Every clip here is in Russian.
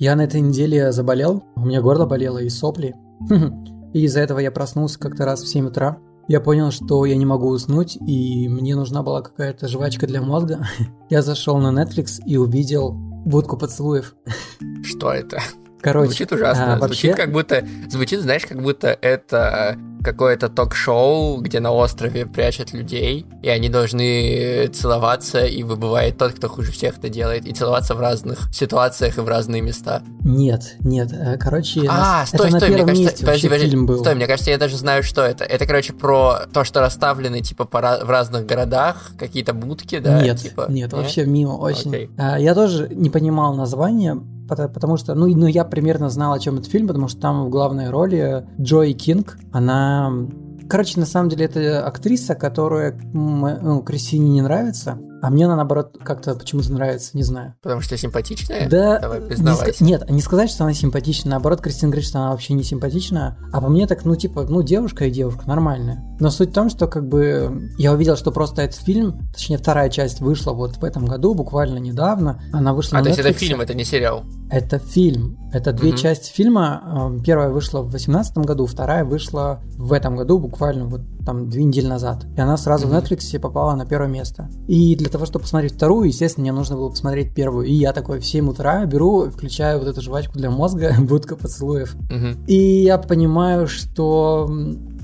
Я на этой неделе заболел, у меня горло болело и сопли. И из-за этого я проснулся как-то раз в 7 утра. Я понял, что я не могу уснуть, и мне нужна была какая-то жвачка для мозга. Я зашел на Netflix и увидел будку поцелуев. Что это? Короче, звучит ужасно. а, Звучит вообще- как будто, звучит, знаешь, как будто это какое-то ток-шоу, где на острове прячут людей, и они должны целоваться, и выбывает тот, кто хуже всех это делает, и целоваться в разных ситуациях и в разные места. Нет, нет, э, короче, А, на- стой, это стой, мне кажется, подожди, подожди, фильм был. стой, мне кажется, я даже знаю, что это. Это, короче, про то, что расставлены, типа, по в разных городах какие-то будки, да? нет, типа, нет, вообще мимо очень. Окей. А, я тоже не понимал название, потому что, ну, ну, я примерно знал, о чем этот фильм, потому что там в главной роли Джои Кинг, она... Короче, на самом деле, это актриса, которая м, ну, Кристине не нравится, а мне она, наоборот, как-то почему-то нравится, не знаю. Потому что симпатичная? Да, Давай, не признавайся. нет, не сказать, что она симпатичная, наоборот, Кристина говорит, что она вообще не симпатичная, а по мне так, ну, типа, ну, девушка и девушка, нормальная. Но суть в том, что, как бы, я увидел, что просто этот фильм, точнее, вторая часть вышла вот в этом году, буквально недавно, она вышла А, на то есть это фильм, это не сериал? Это фильм. Это две Мгм. части фильма. Эм, Первая вышла в 2018 году, вторая вышла в этом году, буквально вот там две недели назад. И она сразу Мгм. в Netflix попала на первое место. И для того, чтобы посмотреть вторую, естественно, мне нужно было посмотреть первую. И я такой в 7 утра беру, включаю вот эту жвачку для мозга, будка поцелуев. Мгм. И я понимаю, что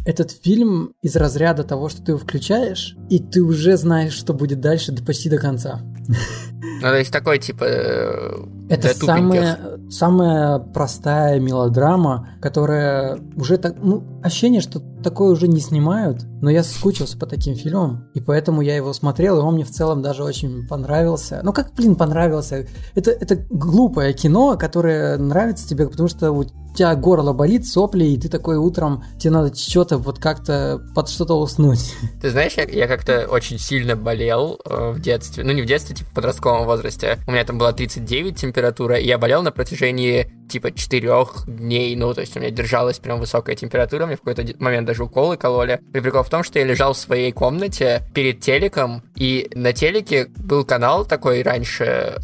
этот фильм из разряда того, что ты его включаешь, и ты уже знаешь, что будет дальше до- почти до конца. Ну, то есть такой, типа, э, Это самая, самая простая мелодрама, которая уже так, ну, ощущение, что такое уже не снимают, но я соскучился по таким фильмам, и поэтому я его смотрел, и он мне в целом даже очень понравился. Ну, как, блин, понравился? Это, это глупое кино, которое нравится тебе, потому что у тебя горло болит, сопли, и ты такой утром, тебе надо что-то вот как-то под что-то уснуть. Ты знаешь, я, я как-то очень сильно болел э, в детстве. Ну, не в детстве, типа в подростковом возрасте. У меня там была 39 температура, и я болел на протяжении, типа, 4 дней. Ну, то есть у меня держалась прям высокая температура. Мне в какой-то момент даже уколы кололи. И прикол в том, что я лежал в своей комнате перед телеком, и на телеке был канал такой раньше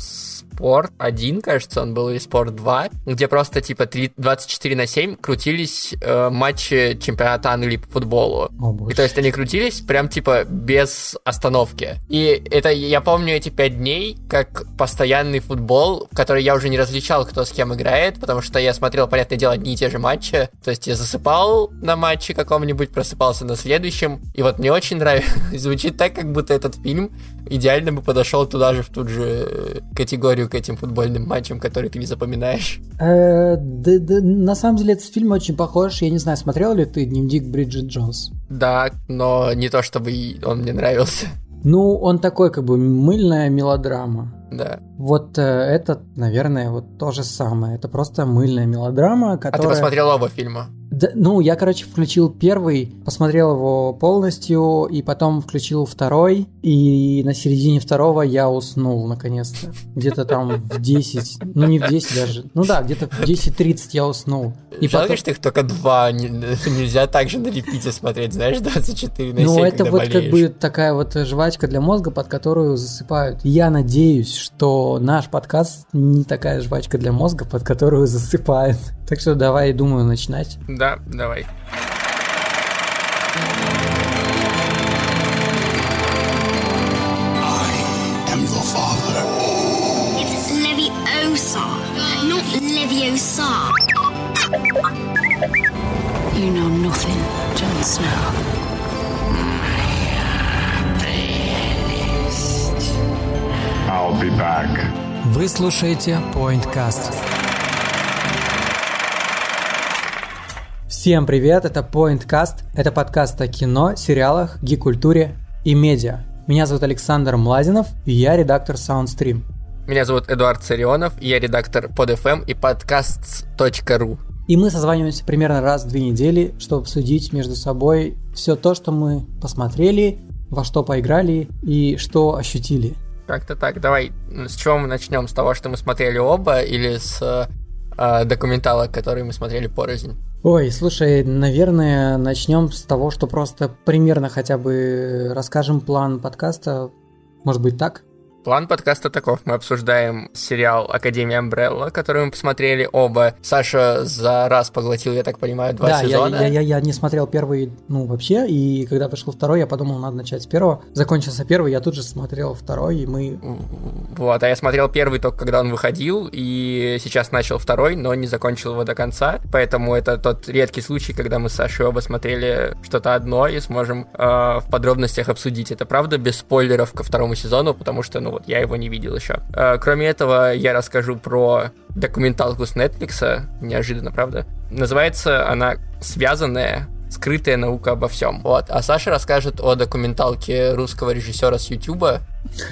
Спорт 1, кажется, он был, или Спорт 2, где просто типа три- 24 на 7 крутились э, матчи чемпионата Англии по футболу. О, И то есть они крутились прям типа без остановки. И это я помню эти пять дней как постоянный футбол, в который я уже не различал, кто с кем играет, потому что я смотрел, понятное дело, одни и те же матчи. То есть я засыпал на матче каком-нибудь, просыпался на следующем. И вот мне очень нравится. Звучит так, как будто этот фильм идеально бы подошел туда же, в ту же э, категорию к этим футбольным матчам, которые ты не запоминаешь. Э, да- да, на самом деле этот фильм очень похож. Я не знаю, смотрел ли ты «Дневник Бриджит Джонс»? Да, но не то, чтобы он мне нравился. Ну, он такой как бы мыльная мелодрама. Да. Вот э, этот, наверное, вот то же самое. Это просто мыльная мелодрама, А которая... ты посмотрел оба фильма? Да, ну, я, короче, включил первый, посмотрел его полностью, и потом включил второй, и на середине второго я уснул, наконец-то. Где-то там в 10, ну не в 10 даже, ну да, где-то в 10.30 я уснул. И Жалко, потом... что их только два, не- нельзя так же на репите смотреть, знаешь, 24 на 7, Ну, это вот как болеешь. бы такая вот жвачка для мозга, под которую засыпают. Я надеюсь, что наш подкаст не такая жвачка для мозга, под которую засыпают. Так что давай, думаю, начинать. Да, давай. I am your father. It's Leviosa, not Leviosa. You know nothing, Jon Snow. I'll be back. Вы слушаете PointCast. Всем привет, это PointCast. Это подкаст о кино, сериалах, гик-культуре и медиа. Меня зовут Александр Млазинов, и я редактор SoundStream. Меня зовут Эдуард Царионов, я редактор под FM и подкаст.ру. И мы созваниваемся примерно раз в две недели, чтобы обсудить между собой все то, что мы посмотрели, во что поиграли и что ощутили. Как-то так, давай, с чего мы начнем? С того, что мы смотрели оба, или с э, документалок, которые мы смотрели порознь? Ой, слушай, наверное, начнем с того, что просто примерно хотя бы расскажем план подкаста. Может быть так? План подкаста таков. Мы обсуждаем сериал «Академия Амбрелла», который мы посмотрели оба. Саша за раз поглотил, я так понимаю, два да, сезона. Я, я, я, я не смотрел первый, ну, вообще, и когда вышел второй, я подумал, надо начать с первого. Закончился первый, я тут же смотрел второй, и мы... Вот, а я смотрел первый только когда он выходил, и сейчас начал второй, но не закончил его до конца. Поэтому это тот редкий случай, когда мы с Сашей оба смотрели что-то одно и сможем э, в подробностях обсудить. Это правда без спойлеров ко второму сезону, потому что, ну вот, я его не видел еще. Э, кроме этого, я расскажу про документалку с Netflix. Неожиданно, правда? Называется она «Связанная скрытая наука обо всем. Вот. А Саша расскажет о документалке русского режиссера с Ютуба.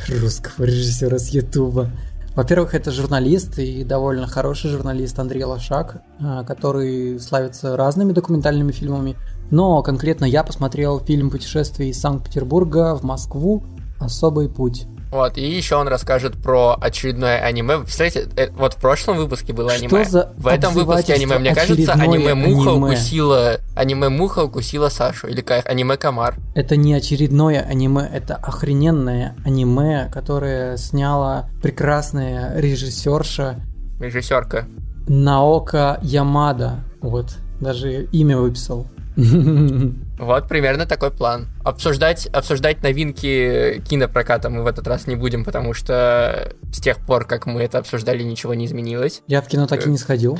Русского режиссера с Ютуба. Во-первых, это журналист и довольно хороший журналист Андрей Лошак, э, который славится разными документальными фильмами. Но конкретно я посмотрел фильм «Путешествие из Санкт-Петербурга в Москву. Особый путь». Вот, и еще он расскажет про очередное аниме. Вы представляете, э, вот в прошлом выпуске было аниме. Что за в этом выпуске аниме, мне кажется, аниме Муха укусила. Аниме Муха укусила Сашу. Или как аниме Комар. Это не очередное аниме, это охрененное аниме, которое сняла прекрасная режиссерша. Режиссерка. Наока Ямада. Вот, даже имя выписал. Вот примерно такой план. Обсуждать, обсуждать новинки кинопроката мы в этот раз не будем, потому что с тех пор, как мы это обсуждали, ничего не изменилось. Я в кино так и не сходил.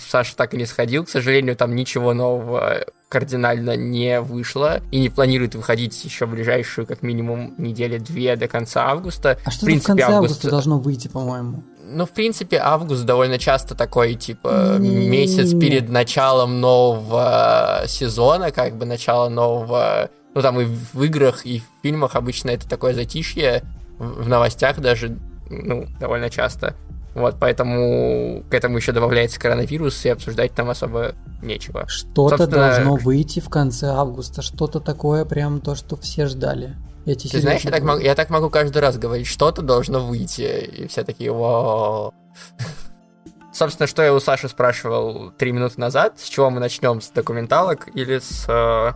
Саша так и не сходил. К сожалению, там ничего нового кардинально не вышло и не планирует выходить еще в ближайшую как минимум недели-две до конца августа. А что в, принципе, в конце августа... августа должно выйти, по-моему? Ну, в принципе, август довольно часто такой, типа, месяц перед началом нового сезона, как бы начало нового... Ну, там и в играх, и в фильмах обычно это такое затишье, в новостях даже, ну, довольно часто. Вот, поэтому к этому еще добавляется коронавирус, и обсуждать там особо нечего. Что-то Собственно... должно выйти в конце августа, что-то такое прям то, что все ждали. Я тебе Ты знаешь, я так, могу, я так могу каждый раз говорить, что-то должно выйти, и все такие, вау. Собственно, что я у Саши спрашивал три минуты назад, с чего мы начнем, с документалок или с э,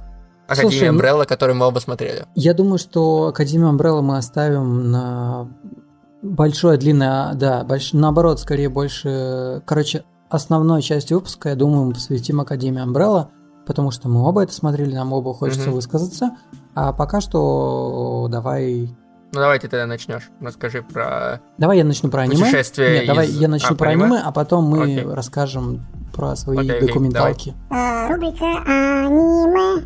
Академией Umbrella, которую мы оба смотрели? Я думаю, что Академию Umbrella мы оставим на большое, длинное, да, больш... наоборот, скорее больше, короче, основной частью выпуска, я думаю, мы посвятим Академии Umbrella, потому что мы оба это смотрели, нам оба хочется mm-hmm. высказаться. А пока что давай... Ну давай ты тогда начнешь. Расскажи про... Давай я начну про аниме. Путешествие Нет, давай я начну а, про аниме, а потом мы Окей. расскажем про свои Окей, документалки. А, рубрика аниме.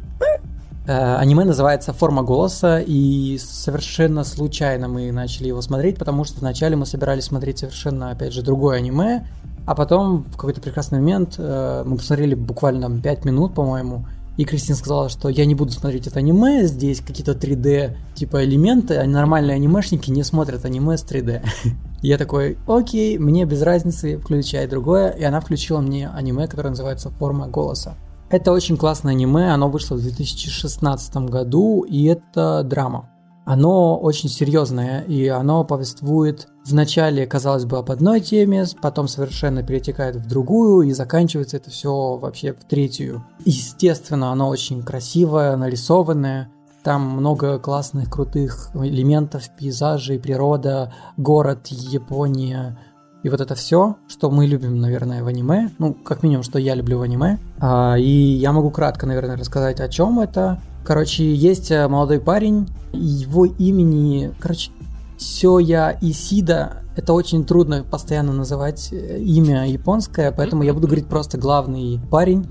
Э, аниме называется «Форма голоса», и совершенно случайно мы начали его смотреть, потому что вначале мы собирались смотреть совершенно, опять же, другое аниме, а потом в какой-то прекрасный момент э, мы посмотрели буквально 5 минут, по-моему, и Кристина сказала, что я не буду смотреть это аниме, здесь какие-то 3D типа элементы, а нормальные анимешники не смотрят аниме с 3D. Я такой, окей, мне без разницы, включай другое, и она включила мне аниме, которое называется «Форма голоса». Это очень классное аниме, оно вышло в 2016 году, и это драма. Оно очень серьезное, и оно повествует вначале, казалось бы, об одной теме, потом совершенно перетекает в другую, и заканчивается это все вообще в третью. Естественно, оно очень красивое, нарисованное, там много классных, крутых элементов, пейзажей, природа, город, Япония, и вот это все, что мы любим, наверное, в аниме, ну, как минимум, что я люблю в аниме. А, и я могу кратко, наверное, рассказать, о чем это. Короче, есть э, молодой парень, его имени, короче, Сёя Исида. Это очень трудно постоянно называть э, имя японское, поэтому я буду говорить просто главный парень.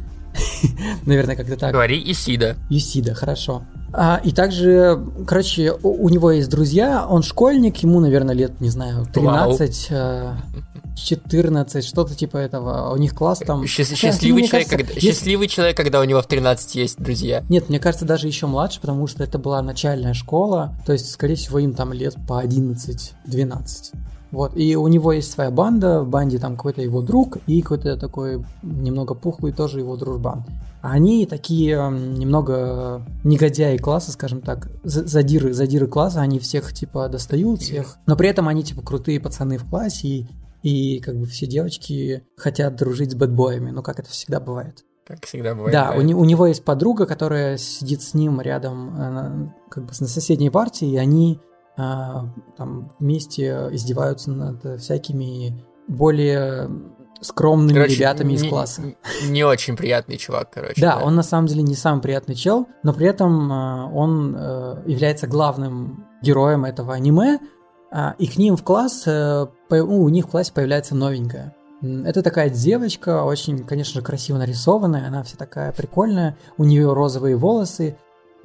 Наверное, как-то так. Говори Исида. Исида, хорошо. А, и также, короче, у, него есть друзья, он школьник, ему, наверное, лет, не знаю, 13, Вау. 14, что-то типа этого. У них класс там... Счастливый, человек, кажется, когда, есть... счастливый человек, когда у него в 13 есть друзья. Нет, мне кажется, даже еще младше, потому что это была начальная школа, то есть, скорее всего, им там лет по 11-12. Вот, и у него есть своя банда, в банде там какой-то его друг и какой-то такой немного пухлый тоже его дружбан. Они такие немного негодяи класса, скажем так, задиры, задиры класса, они всех типа достают, всех, но при этом они типа крутые пацаны в классе, и и как бы все девочки хотят дружить с бэтбоями, ну как это всегда бывает. Как всегда бывает. Да, у, у него есть подруга, которая сидит с ним рядом, э, как бы на соседней партии, и они там вместе издеваются над всякими более скромными Короче, ребятами из не- класса. Не, не очень приятный чувак, короче. Да, он на самом деле не самый приятный чел, но при этом а, он э, является главным героем этого аниме, а, и к ним в класс, э, ну, у них в классе появляется новенькая. Это такая девочка, очень, конечно же, красиво нарисованная, она вся такая прикольная, у нее розовые волосы,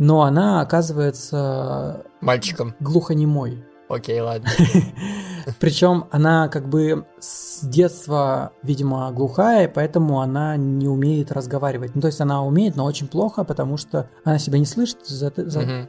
но она оказывается Мальчиком. глухонемой. Окей, ладно. Причем она как бы с детства, видимо, глухая, поэтому она не умеет разговаривать. Ну, то есть она умеет, но очень плохо, потому что она себя не слышит, за-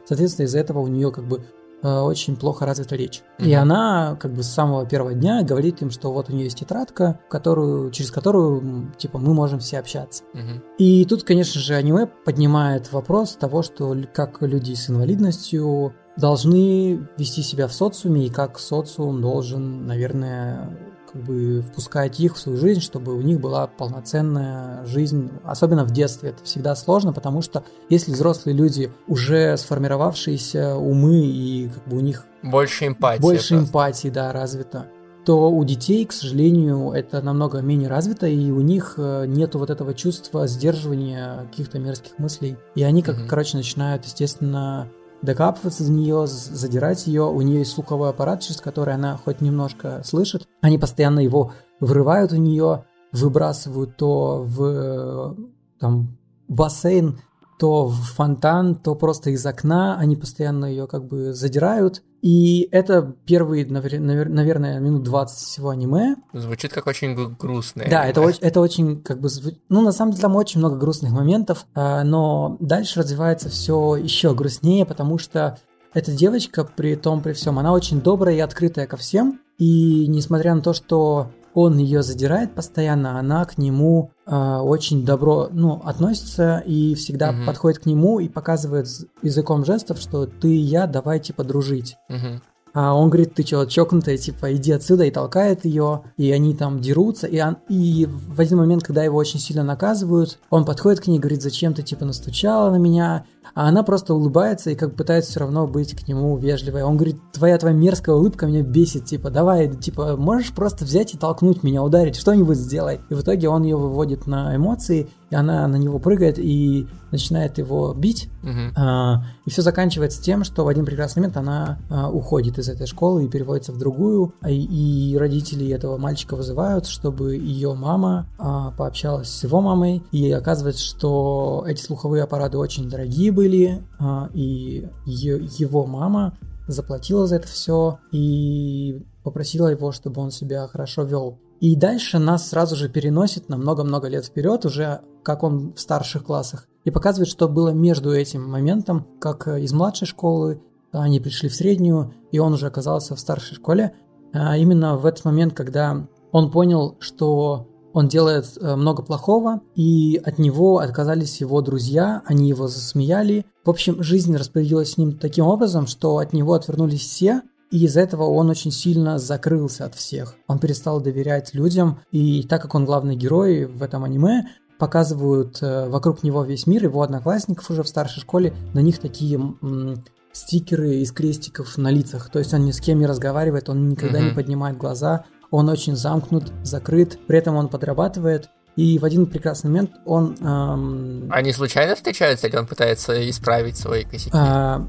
соответственно, из-за этого у нее как бы очень плохо развита речь. И Мгм. она как бы с самого первого дня говорит им, что вот у нее есть тетрадка, которую, через которую, типа, мы можем все общаться. Мгм. И тут, конечно же, аниме поднимает вопрос того, что как люди с инвалидностью должны вести себя в социуме и как социум должен, наверное, как бы впускать их в свою жизнь, чтобы у них была полноценная жизнь, особенно в детстве. Это всегда сложно, потому что если взрослые люди уже сформировавшиеся умы и как бы у них Больше эмпатии. больше просто. эмпатии, да, развито, то у детей, к сожалению, это намного менее развито, и у них э, нету вот этого чувства сдерживания каких-то мерзких мыслей. И они, как, Мгм. короче, начинают, естественно, докапываться до нее, задирать ее. У нее есть слуховой аппарат, через который она хоть немножко слышит. Они постоянно его вырывают у нее, выбрасывают то в э, там, бассейн, то в фонтан, то просто из окна. Они постоянно ее как бы задирают. И это первые, навер- навер- наверное, минут 20 всего аниме. Звучит как очень гру- грустное. Да, это очень, это очень, как бы, ну, на самом деле, там очень много грустных моментов, а, но дальше развивается все еще грустнее, потому что эта девочка, при том, при всем, она очень добрая и открытая ко всем, и несмотря на то, что он ее задирает постоянно, она к нему а, очень добро, ну, относится и всегда Мгм. подходит к нему и показывает языком жестов, что ты и я, давай, типа, дружить. Мгм. А он говорит, ты чё, чокнутая, типа, иди отсюда, и толкает ее, и они там дерутся, и, он- и в один момент, когда его очень сильно наказывают, он подходит к ней и говорит, зачем ты, типа, настучала на меня, а она просто улыбается и как пытается все равно быть к нему вежливой. Он говорит, твоя твоя мерзкая улыбка меня бесит, типа, давай, типа, можешь просто взять и толкнуть меня, ударить, что-нибудь сделай. И в итоге он ее выводит на эмоции, и она на него прыгает и начинает его бить, Мгм. а, и все заканчивается тем, что в один прекрасный момент она а, уходит из этой школы и переводится в другую, а, и, и родители этого мальчика вызывают, чтобы ее мама а, пообщалась с его мамой, и оказывается, что эти слуховые аппараты очень дорогие были, а, и его мама заплатила за это все и попросила его, чтобы он себя хорошо вел. И дальше нас сразу же переносит на много-много лет вперед, уже как он в старших классах, и показывает, что было между этим моментом, как э, из младшей школы они пришли в среднюю, и он уже оказался в старшей школе. А именно в этот момент, когда он понял, что он делает э, много плохого, и от него отказались его друзья, они его засмеяли. В общем, жизнь распорядилась с ним таким образом, что от него отвернулись все, и из-за этого он очень сильно закрылся от всех. Он перестал доверять людям, и так как он главный герой в этом аниме, показывают э, вокруг него весь мир, его одноклассников уже в старшей школе, на них такие м, стикеры из крестиков на лицах. То есть он ни с кем не разговаривает, он никогда не Мгм. поднимает глаза, он очень замкнут, закрыт, при этом он подрабатывает. И в один прекрасный момент он эм, Они случайно встречаются, или он пытается исправить свои косяки а,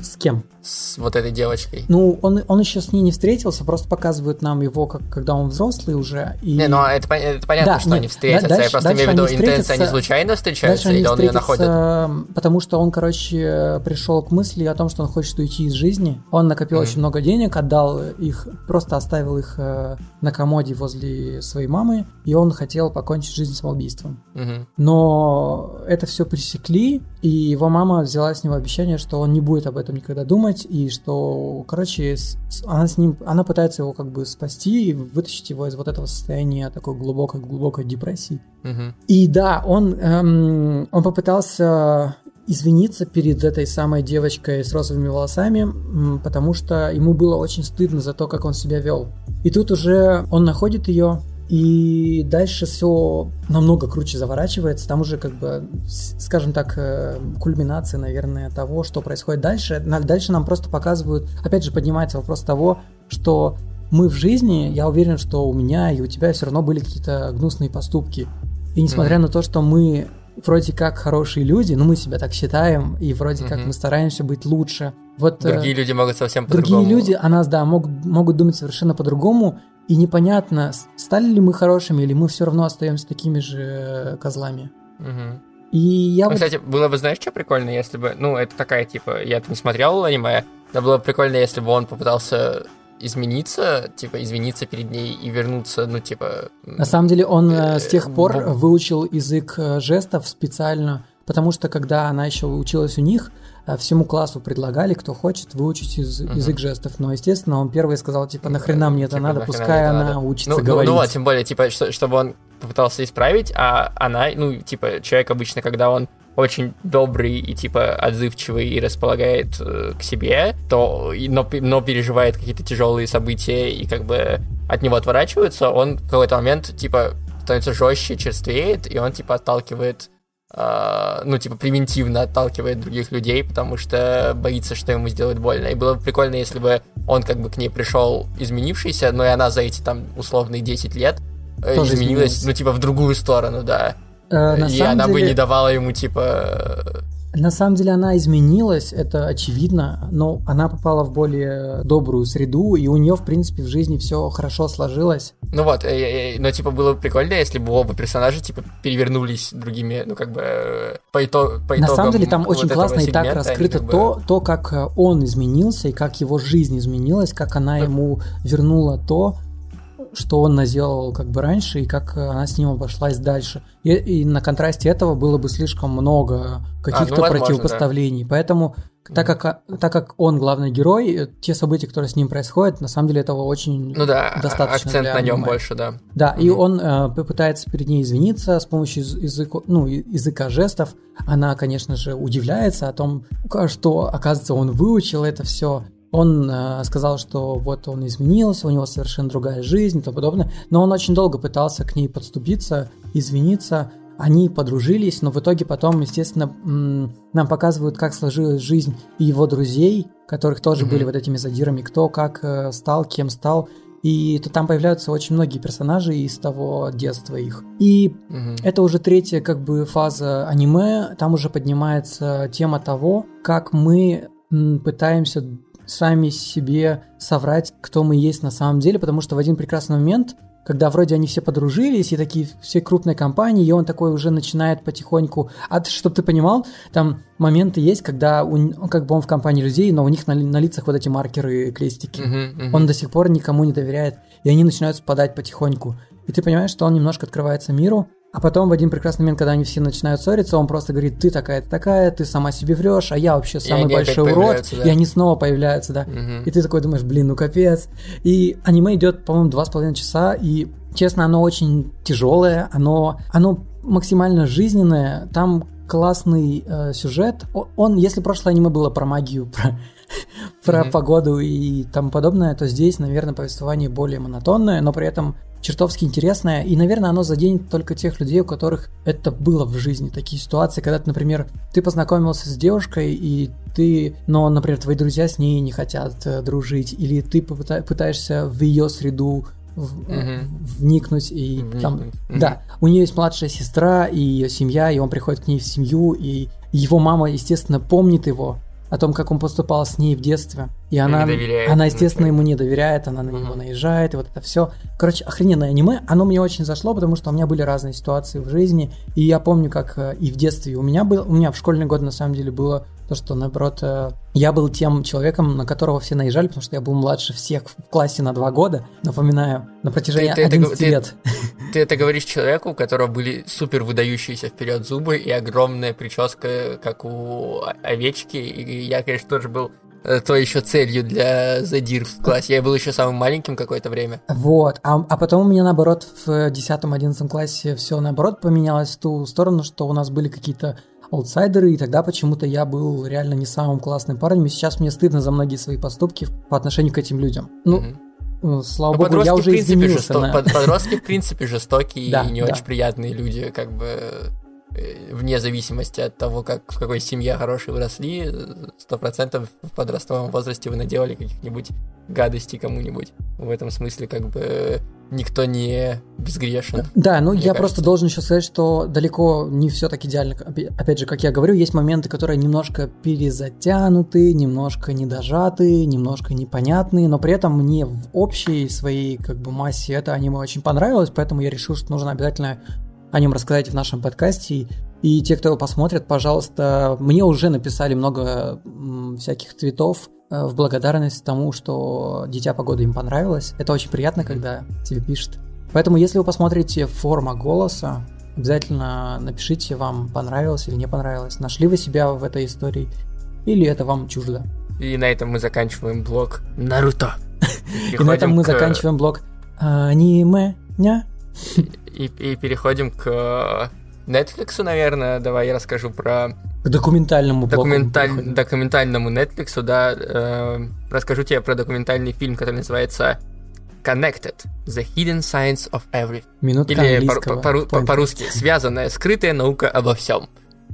с кем? С вот этой девочкой? Ну, он, он еще с ней не встретился, просто показывают нам его, как, когда он взрослый уже. И... Не, ну это, пон- это понятно, Да, что нет, они встретятся. да- Я просто дальше- имею в виду, дальше они интенция, встретятся- случайно встречаются, Дальше или он ее находит? встретятся, потому что он, короче, пришел к мысли о том, что он хочет уйти из жизни. Он накопил Мгм. очень много денег, отдал их, просто оставил их э, на комоде возле своей мамы, и он хотел покончить жизнь самоубийством. Мгм. Но это все пресекли, и его мама взяла с него обещание, что он не будет об этом никогда думать, и что, короче, с- она с ним, она пытается его как бы спасти и вытащить его из вот этого состояния такой глубокой-глубокой депрессии. Мгм. И да, он, эм, он попытался извиниться перед этой самой девочкой с розовыми волосами, потому что ему было очень стыдно за то, как он себя вел. И тут уже он находит ее, И дальше все намного круче заворачивается. Там уже как бы, скажем так, э, кульминация, наверное, того, что происходит дальше. Дальше нам просто показывают, опять же, поднимается вопрос того, что мы в жизни, я уверен, что у меня и у тебя все равно были какие-то гнусные поступки. И несмотря mm-hmm. на то, что мы вроде как хорошие люди, ну мы себя так считаем, и вроде mm-hmm. как мы стараемся быть лучше. Вот, э, другие люди могут совсем по-другому. Другие люди о нас, да, могут, могут думать совершенно по-другому, и непонятно, стали ли мы хорошими, или мы все равно остаемся такими же козлами. Угу. И я ну, вот... Кстати, было бы, знаешь, что прикольно, если бы... Ну, это такая, типа, я не смотрел аниме, но было бы прикольно, если бы он попытался измениться, типа, извиниться перед ней и вернуться, ну, типа... На самом деле он э, с тех пор выучил язык э, жестов специально, потому что когда она еще училась у них, э, всему классу предлагали, кто хочет, выучить из, угу. язык жестов. Но, естественно, он первый сказал, типа, нахрена мне это типа, надо, пускай она надо. учится ну, говорить. Ну, ну, тем более, типа, что, чтобы он попытался исправить, а она, ну, типа, человек обычно, когда он очень добрый и типа отзывчивый и располагает э, к себе, то но, но переживает какие-то тяжелые события и как бы от него отворачиваются, он в какой-то момент типа становится жестче, черствеет, и он типа отталкивает ну, типа, превентивно отталкивает других людей, потому что боится, что ему сделают больно. И было бы прикольно, если бы он как бы к ней пришел изменившийся, но и она за эти там условные 10 лет э, Тоже изменилась, изменилась, ну, типа, в другую сторону, да. Э, и она деле... бы не давала ему, типа... На самом деле она изменилась, это очевидно, но она попала в более добрую среду, и у нее, в принципе, в жизни все хорошо сложилось. Ну вот, э, э, но типа было бы прикольно, если бы оба персонажа типа перевернулись другими, ну как бы по, итог, по итогам. На самом деле там вот очень классно и так раскрыто как бы... то, то, как он изменился и как его жизнь изменилась, как она ему вернула то, что он наделал как бы раньше и как она с ним обошлась дальше. И, и на контрасте этого было бы слишком много каких-то а, ну, противопоставлений. Да. Поэтому, так как, так как он главный герой, те события, которые с ним происходят, на самом деле этого очень ну да, достаточно. Акцент на нем больше, да. Да, mm и он э, попытается перед ней извиниться с помощью языка, ну, языка жестов. Она, конечно же, удивляется о том, что, оказывается, он выучил это все. Он э, сказал, что вот он изменился, у него совершенно другая жизнь и тому подобное, но он очень долго пытался к ней подступиться, извиниться, они подружились, но в итоге потом, естественно, нам показывают, как сложилась жизнь и его друзей, которых тоже mm-hmm. были вот этими задирами, кто как э, стал, кем стал, и то там появляются очень многие персонажи из того детства их. И угу. это уже третья как бы фаза аниме, там уже поднимается тема того, как мы пытаемся сами себе соврать, кто мы есть на самом деле, потому что в один прекрасный момент, когда вроде они все подружились, и такие все крупные компании, и он такой уже начинает потихоньку... А чтобы ты понимал, там моменты есть, когда у, как бы он в компании людей, но у них на, на лицах вот эти маркеры, крестики. Uh-huh, uh-huh. Он до сих пор никому не доверяет, и они начинают спадать потихоньку. И ты понимаешь, что он немножко открывается миру, а потом в один прекрасный момент, когда они все начинают ссориться, он просто говорит, ты такая-то такая, ты сама себе врешь, а я вообще самый большой урод. Да. И они снова появляются, да. Угу. И ты такой думаешь, блин, ну капец. И аниме идет, по-моему, два с половиной часа, и, честно, оно очень тяжелое, оно, оно максимально жизненное, там классный э, сюжет. Он, если прошлое аниме было про магию, про, про mm-hmm. погоду и тому подобное, то здесь, наверное, повествование более монотонное, но при этом чертовски интересное, и, наверное, оно заденет только тех людей, у которых это было в жизни, такие ситуации, когда, ты, например, ты познакомился с девушкой, и ты, но, например, твои друзья с ней не хотят э, дружить, или ты пытаешься в ее среду в, угу. вникнуть и вникнуть. там, угу. да, у нее есть младшая сестра и ее семья, и он приходит к ней в семью, и его мама, естественно, помнит его, о том, как он поступал с ней в детстве. И она, она естественно, ему не доверяет, она на него наезжает, и вот это все. Короче, охрененное аниме. Оно мне очень зашло, потому что у меня были разные ситуации в жизни. И я помню, как э, и в детстве у меня был, у меня в школьный год на самом деле было то, что, наоборот, э, я был тем человеком, на которого все наезжали, потому что я был младше всех в классе на два года, напоминаю, на протяжении ты, ты 11 это, лет. Ты, ты это говоришь человеку, у которого были супер выдающиеся вперед зубы и огромная прическа, как у овечки, и я, конечно, тоже был то еще целью для задир в классе. Я был еще самым маленьким какое-то время. Вот. А, а потом у меня, наоборот, в 10-11 классе все, наоборот, поменялось в ту сторону, что у нас были какие-то аутсайдеры, и тогда почему-то я был реально не самым классным парнем, и сейчас мне стыдно за многие свои поступки по отношению к этим людям. Ну, mm-hmm. э, слава Ну, богу, я уже в принципе, извинился. жесто- на- под- подростки, в принципе, жестокие Да, и не да. очень приятные люди, как бы э, вне зависимости от того, как в какой семье хорошие выросли, сто процентов в подростковом возрасте вы наделали каких-нибудь гадостей кому-нибудь. В этом смысле, как бы никто не безгрешен. Да, ну я кажется. просто должен еще сказать, что далеко не все так идеально. Опя- Опять же, как я говорю, есть моменты, которые немножко перезатянуты, немножко недожаты, немножко непонятные, но при этом мне в общей своей как бы массе это аниме очень понравилось, поэтому я решил, что нужно обязательно о нем рассказать в нашем подкасте. И, те, кто его посмотрит, пожалуйста, мне уже написали много всяких твитов э, в благодарность тому, что Дитя погоды им понравилось. Это очень приятно, когда тебе пишут. Поэтому, если вы посмотрите форма голоса, обязательно напишите, вам понравилось или не понравилось. Нашли вы себя в этой истории или это вам чуждо. И на этом мы заканчиваем блог Наруто. И на этом мы заканчиваем блог аниме. И, и переходим к э, Netflix, наверное. Давай я расскажу про К документальному документаль- документальному Netflix, да. э, расскажу тебе про документальный фильм, который называется Connected. The Hidden Science of Everything. Минутка Или по- английского. по- по- Point. по-русски связанная, скрытая наука обо всем.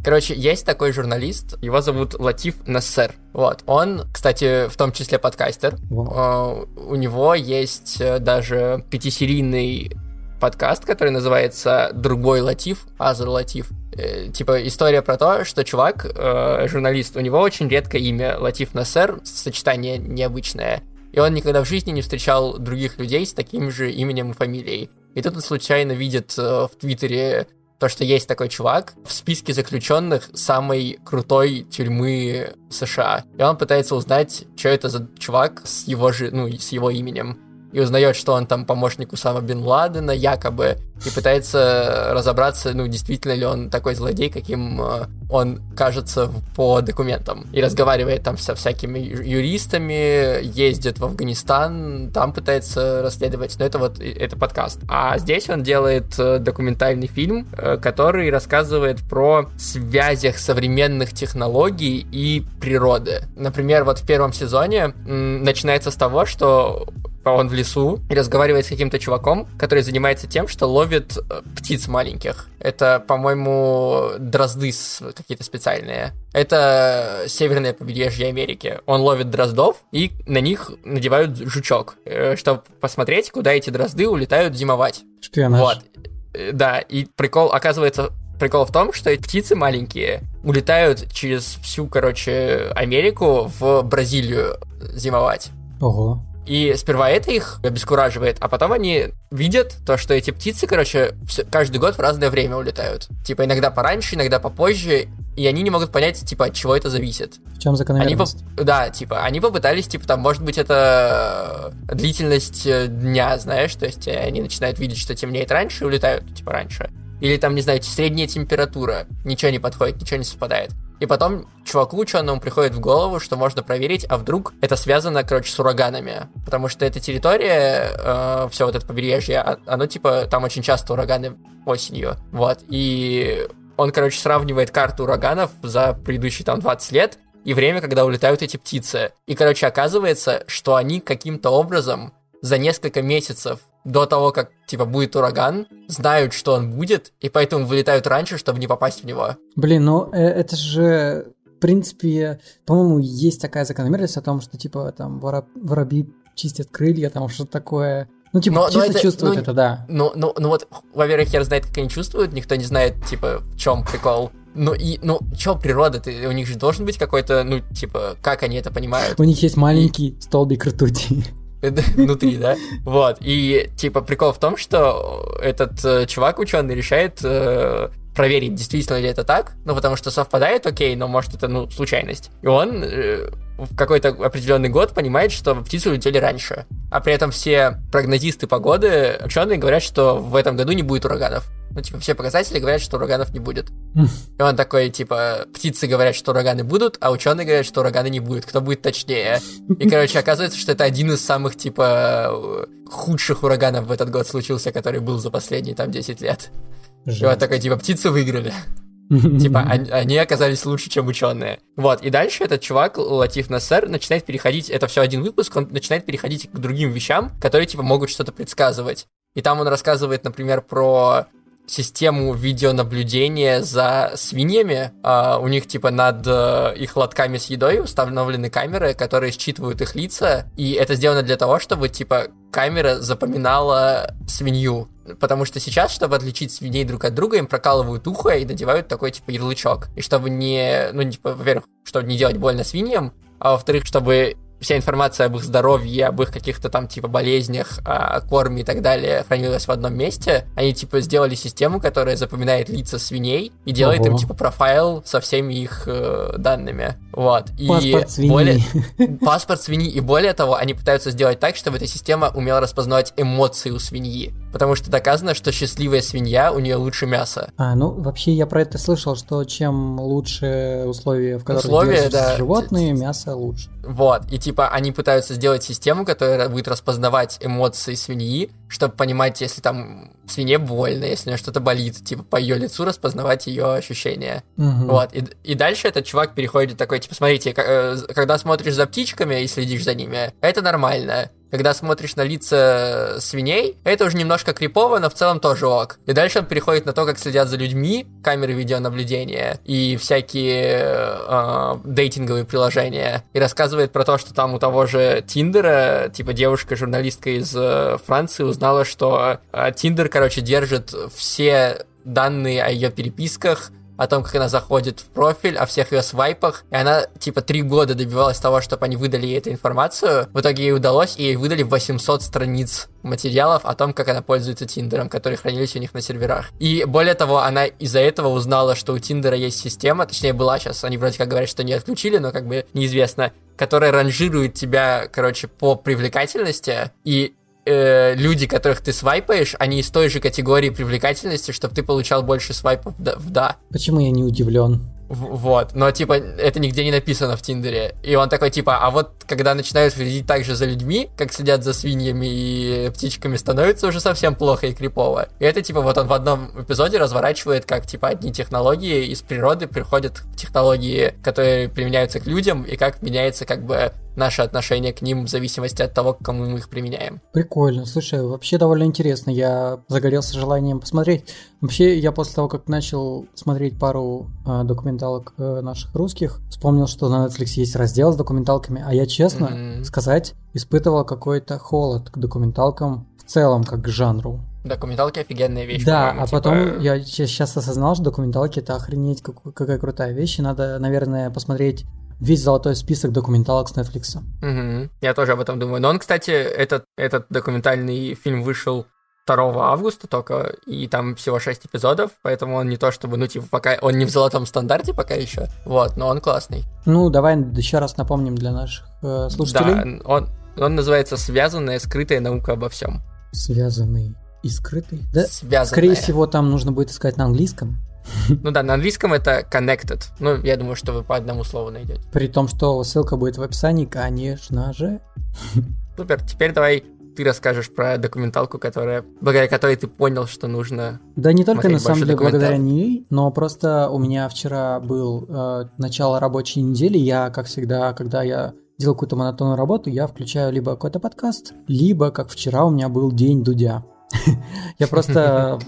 Короче, есть такой журналист, его зовут Латиф Нассер. Вот, он, кстати, в том числе подкастер. Вау. Э, У него есть э, даже пятисерийный подкаст, который называется «Другой Латиф», Азер Латиф. Э, Типа история про то, что чувак, э, журналист, у него очень редкое имя Латиф Нассер, сочетание необычное. И он никогда в жизни не встречал других людей с таким же именем и фамилией. И тут он случайно видит э, в Твиттере то, что есть такой чувак в списке заключенных самой крутой тюрьмы США. И он пытается узнать, что это за чувак с его же, ну, с его именем. И узнает, что он там помощник Усама Бен Ладена, якобы, и пытается разобраться, ну, действительно ли он такой злодей, каким э, он кажется по документам. И разговаривает там со всякими юристами, ездит в Афганистан, там пытается расследовать. Но это вот, это подкаст. А здесь он делает э, документальный фильм, э, который рассказывает про связях современных технологий и природы. Например, вот в первом сезоне начинается с того, что он в лесу и разговаривает с каким-то чуваком, который занимается тем, что ловит э, птиц маленьких. Это, по-моему, дрозды какие-то специальные. Это северное побережье Америки. Он ловит дроздов и на них надевают жучок, э, чтобы посмотреть, куда эти дрозды улетают зимовать. Шпионаж. Вот. Э, Да, и прикол, оказывается, прикол в том, что эти птицы маленькие улетают через всю, короче, Америку в Бразилию зимовать. Ого. И сперва это их обескураживает, а потом они видят то, что эти птицы, короче, всё- каждый год в разное время улетают. Типа иногда пораньше, иногда попозже, и они не могут понять, типа, от чего это зависит. В чем Они, закономерность? поп- да, типа, они попытались, типа, там, может быть, это э, длительность э, дня, знаешь, то есть э, они начинают видеть, что темнеет раньше и улетают, типа, раньше. Или там, не знаю, средняя температура, ничего не подходит, ничего не совпадает. И потом чуваку ученому приходит в голову, что можно проверить, а вдруг это связано, короче, с ураганами. Потому что эта территория, все вот это побережье, а- оно, типа, там очень часто ураганы осенью. Вот. И он, короче, сравнивает карту ураганов за предыдущие там 20 лет и время, когда улетают эти птицы. И, короче, оказывается, что они каким-то образом за несколько месяцев до того, как, типа, будет ураган, знают, что он будет, и поэтому вылетают раньше, чтобы не попасть в него. Блин, ну э, это же, в принципе, по-моему, есть такая закономерность о том, что, типа, там, вора- воробьи чистят крылья, там, что-то такое. Ну, типа, Но- но птица это- чувствует ну, это, да. Ну, ну, ну вот, во-первых, хер знает, как они чувствуют, никто не знает, типа, в чем прикол. Ну и, ну, чё природа, ты, у них же должен быть какой-то, ну, типа, как они это понимают У них есть маленький столбик ртути. внутри, да? Вот, и, типа, прикол в том, что этот э, чувак, ученый, решает э, проверить, действительно ли это так, ну, потому что совпадает, окей, но, может, это, ну, случайность. И он э, в какой-то определенный год понимает, что птицы улетели раньше. А при этом все прогнозисты погоды, ученые говорят, что в этом году не будет ураганов. Ну, типа, все показатели говорят, что ураганов не будет. И он такой, типа, птицы говорят, что ураганы будут, а ученые говорят, что ураганы не будет. Кто будет точнее? И, короче, оказывается, что это один из самых, типа, худших ураганов в этот год случился, который был за последние, там, 10 лет. И он такой, типа, птицы выиграли. Типа, они, они оказались лучше, чем ученые. Вот, и дальше этот чувак, Латиф Нассер, начинает переходить, это все один выпуск, он начинает переходить к другим вещам, которые, типа, могут что-то предсказывать. И там он рассказывает, например, про систему видеонаблюдения за свиньями. А, у них типа над э, их лотками с едой установлены камеры, которые считывают их лица, и это сделано для того, чтобы типа камера запоминала свинью. Потому что сейчас, чтобы отличить свиней друг от друга, им прокалывают ухо и надевают такой типа ярлычок. И чтобы не, ну, типа, во-первых, чтобы не делать больно свиньям, а во-вторых, чтобы вся информация об их здоровье, об их каких-то там типа болезнях, о корме и так далее хранилась в одном месте. Они типа сделали систему, которая запоминает лица свиней и делает Ого. им типа профайл со всеми их э, данными. Вот. И Паспорт свиньи. более паспорт свиньи и более того, они пытаются сделать так, чтобы эта система умела распознавать эмоции у свиньи, потому что доказано, что счастливая свинья у нее лучше мяса. А, ну, вообще я про это слышал, что чем лучше условия, в которых Условия, да. животные, мясо лучше. Вот, и типа они пытаются сделать систему, которая будет распознавать эмоции свиньи, чтобы понимать, если там свинье больно, если у нее что-то болит, типа по ее лицу распознавать ее ощущения. Мгм. Вот, и, и дальше этот чувак переходит такой, типа, смотрите, э, когда смотришь за птичками и следишь за ними, это нормально. Когда смотришь на лица свиней, это уже немножко крипово, но в целом тоже ок. И дальше он переходит на то, как следят за людьми, камеры видеонаблюдения и всякие э, дейтинговые приложения. И рассказывает про то, что там у того же Тиндера, типа девушка-журналистка из э, Франции узнала, что э, Тиндер, короче, держит все данные о ее переписках, о том, как она заходит в профиль, о всех ее свайпах. И она, типа, три года добивалась того, чтобы они выдали ей эту информацию. В итоге ей удалось, и ей выдали 800 страниц материалов о том, как она пользуется Тиндером, которые хранились у них на серверах. И более того, она из-за этого узнала, что у Тиндера есть система, точнее была сейчас, они вроде как говорят, что не отключили, но как бы неизвестно, которая ранжирует тебя, короче, по привлекательности, и э, люди, которых ты свайпаешь, они из той же категории привлекательности, чтобы ты получал больше свайпов да- в да. Почему я не удивлен? В- Вот, но типа это нигде не написано в Тиндере. И он такой типа, а вот когда начинают следить так же за людьми, как следят за свиньями и птичками, становится уже совсем плохо и крипово. И это типа вот он в одном эпизоде разворачивает, как типа одни технологии из природы приходят к технологии, которые применяются к людям, и как меняется как бы наше отношение к ним в зависимости от того, к кому мы их применяем. Прикольно, слушай, вообще довольно интересно. Я загорелся желанием посмотреть. Вообще, я после того, как начал смотреть пару э, документалок э, наших русских, вспомнил, что на Netflix есть раздел с документалками, а я, честно Мгм. сказать, испытывал какой-то холод к документалкам в целом, как к жанру. Документалки офигенная вещь. да, а типа, потом я сейчас осознал, что документалки это охренеть какая крутая вещь, и надо, наверное, посмотреть весь золотой список документалок с Netflix. Мгм. Я тоже об этом думаю. Но он, кстати, этот, этот документальный фильм вышел 2 августа только, и там всего 6 эпизодов, поэтому он не то чтобы, ну, типа, пока он не в золотом стандарте пока еще, вот, но он классный. Ну, давай еще раз напомним для наших э, слушателей. Да, он, он называется «Связанная скрытая наука обо всем». Связанный и скрытый. Да? Связанная. Скорее всего, там нужно будет искать на английском. Ну да, на английском это connected. Ну, я думаю, что вы по одному слову найдете. При том, что ссылка будет в описании, конечно же. Супер, теперь давай ты расскажешь про документалку, которая, благодаря которой ты понял, что нужно Да не только на самом деле благодаря ней, но просто у меня вчера был э, начало рабочей недели. Я, как всегда, когда я делаю какую-то монотонную работу, я включаю либо какой-то подкаст, либо, как вчера, у меня был день Дудя. Я просто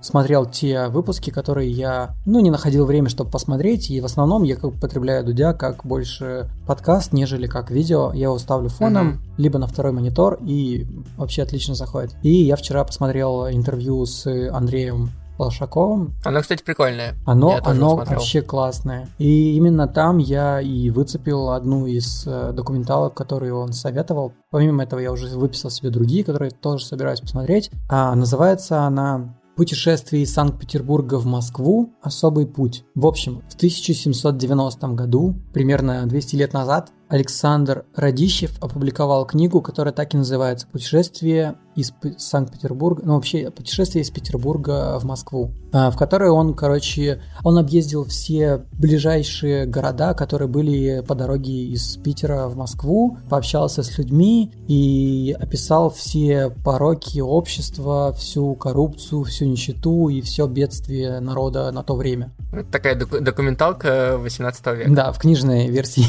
смотрел те выпуски, которые я, ну, не находил время, чтобы посмотреть, и в основном я как потребляю Дудя как больше подкаст, нежели как видео. Я его ставлю фоном, либо на второй монитор, и вообще отлично заходит. И я вчера посмотрел интервью с Андреем Волшаковым. Оно, кстати, прикольное. Оно, оно вообще классное. И именно там я и выцепил одну из э, документалок, которую он советовал. Помимо этого я уже выписал себе другие, которые тоже собираюсь посмотреть. А, называется она «Путешествие из Санкт-Петербурга в Москву. Особый путь». В общем, в 1790 году, примерно 200 лет назад, Александр Радищев опубликовал книгу, которая так и называется «Путешествие из Санкт-Петербурга, ну вообще путешествие из Петербурга в Москву, а, в которое он, короче, он объездил все ближайшие города, которые были по дороге из Питера в Москву, пообщался с людьми и описал все пороки общества, всю коррупцию, всю нищету и все бедствие народа на то время. Такая доку- документалка 18 века. Да, в книжной версии.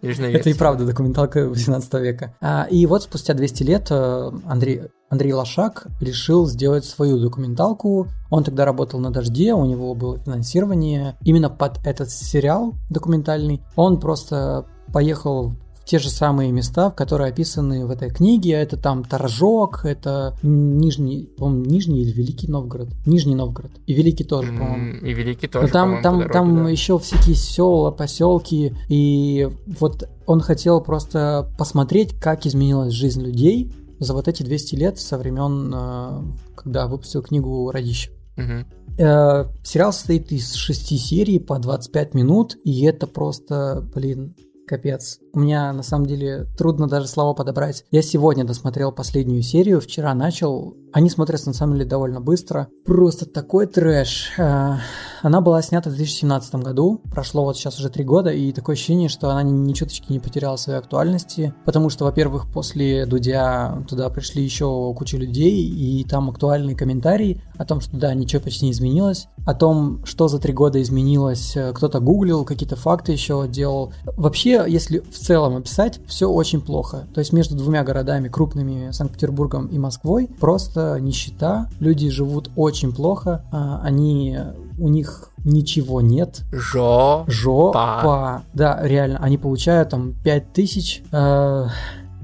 Книжная Это и версия. правда документалка 18 века. А, и вот спустя 200 лет э, Андрей, Андрей Лошак решил сделать свою документалку. Он тогда работал на «Дожде», у него было финансирование. Именно под этот сериал документальный он просто поехал в те же самые места, в которые описаны в этой книге. Это там Торжок, это Нижний, по-моему, Нижний или Великий Новгород. Нижний Новгород. И Великий тоже, по-моему. И Великий тоже, там, по-моему, там, по дороге, там да. еще всякие села, поселки, и вот он хотел просто посмотреть, как изменилась жизнь людей за вот эти 200 лет со времен, э, когда выпустил книгу «Радищев». Мгм. Э, Сериал состоит из шести серий по 25 минут, и это просто, блин, капец. У меня, на самом деле, трудно даже слова подобрать. Я сегодня досмотрел последнюю серию, вчера начал. Они смотрятся, на самом деле, довольно быстро. Просто такой трэш. Э, Она была снята в 2017 году, прошло вот сейчас уже три года, и такое ощущение, что она ни чуточки не потеряла своей актуальности, потому что, во-первых, после Дудя туда пришли еще куча людей, и там актуальные комментарии о том, что да, ничего почти не изменилось, о том, что за три года изменилось, э, кто-то гуглил, какие-то факты еще делал. Вообще, если в целом описать, все очень плохо. То есть между двумя городами, крупными, Санкт-Петербургом и Москвой, просто нищета, люди живут очень плохо, а, они, у них ничего нет, Жо. Жопа. Да, реально, они получают там 5000, э,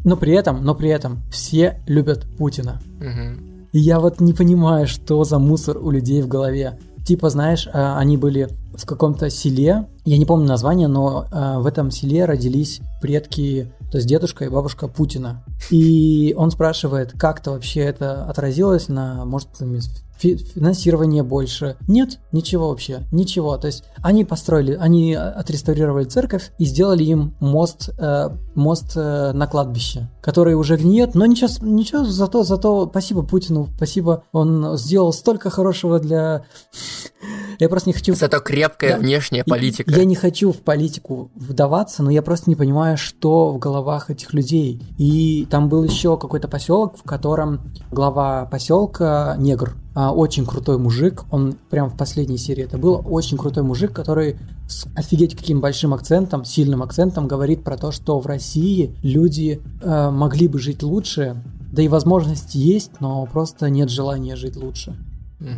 но при этом, но при этом все любят Путина. Мгм. И я вот не понимаю, что за мусор у людей в голове. Типа, знаешь, э, они были в каком-то селе, я не помню название, но э, в этом селе родились предки, то есть дедушка и бабушка Путина. И он спрашивает, как-то вообще это отразилось на, может, финансирование больше. Нет, ничего вообще, ничего. То есть они построили, они отреставрировали церковь и сделали им мост, э, мост э, на кладбище, который уже гниет, но ничего, ничего, зато, зато спасибо Путину, спасибо, он сделал столько хорошего для... Я просто не хочу... Зато крепкая Да. внешняя политика. Я не хочу в политику вдаваться, но я просто не понимаю, что в головах этих людей. И там был еще какой-то поселок, в котором глава поселка негр, а, очень крутой мужик, он прям в последней серии это был, очень крутой мужик, который с офигеть каким большим акцентом, сильным акцентом говорит про то, что в России люди э, могли бы жить лучше, да и возможности есть, но просто нет желания жить лучше.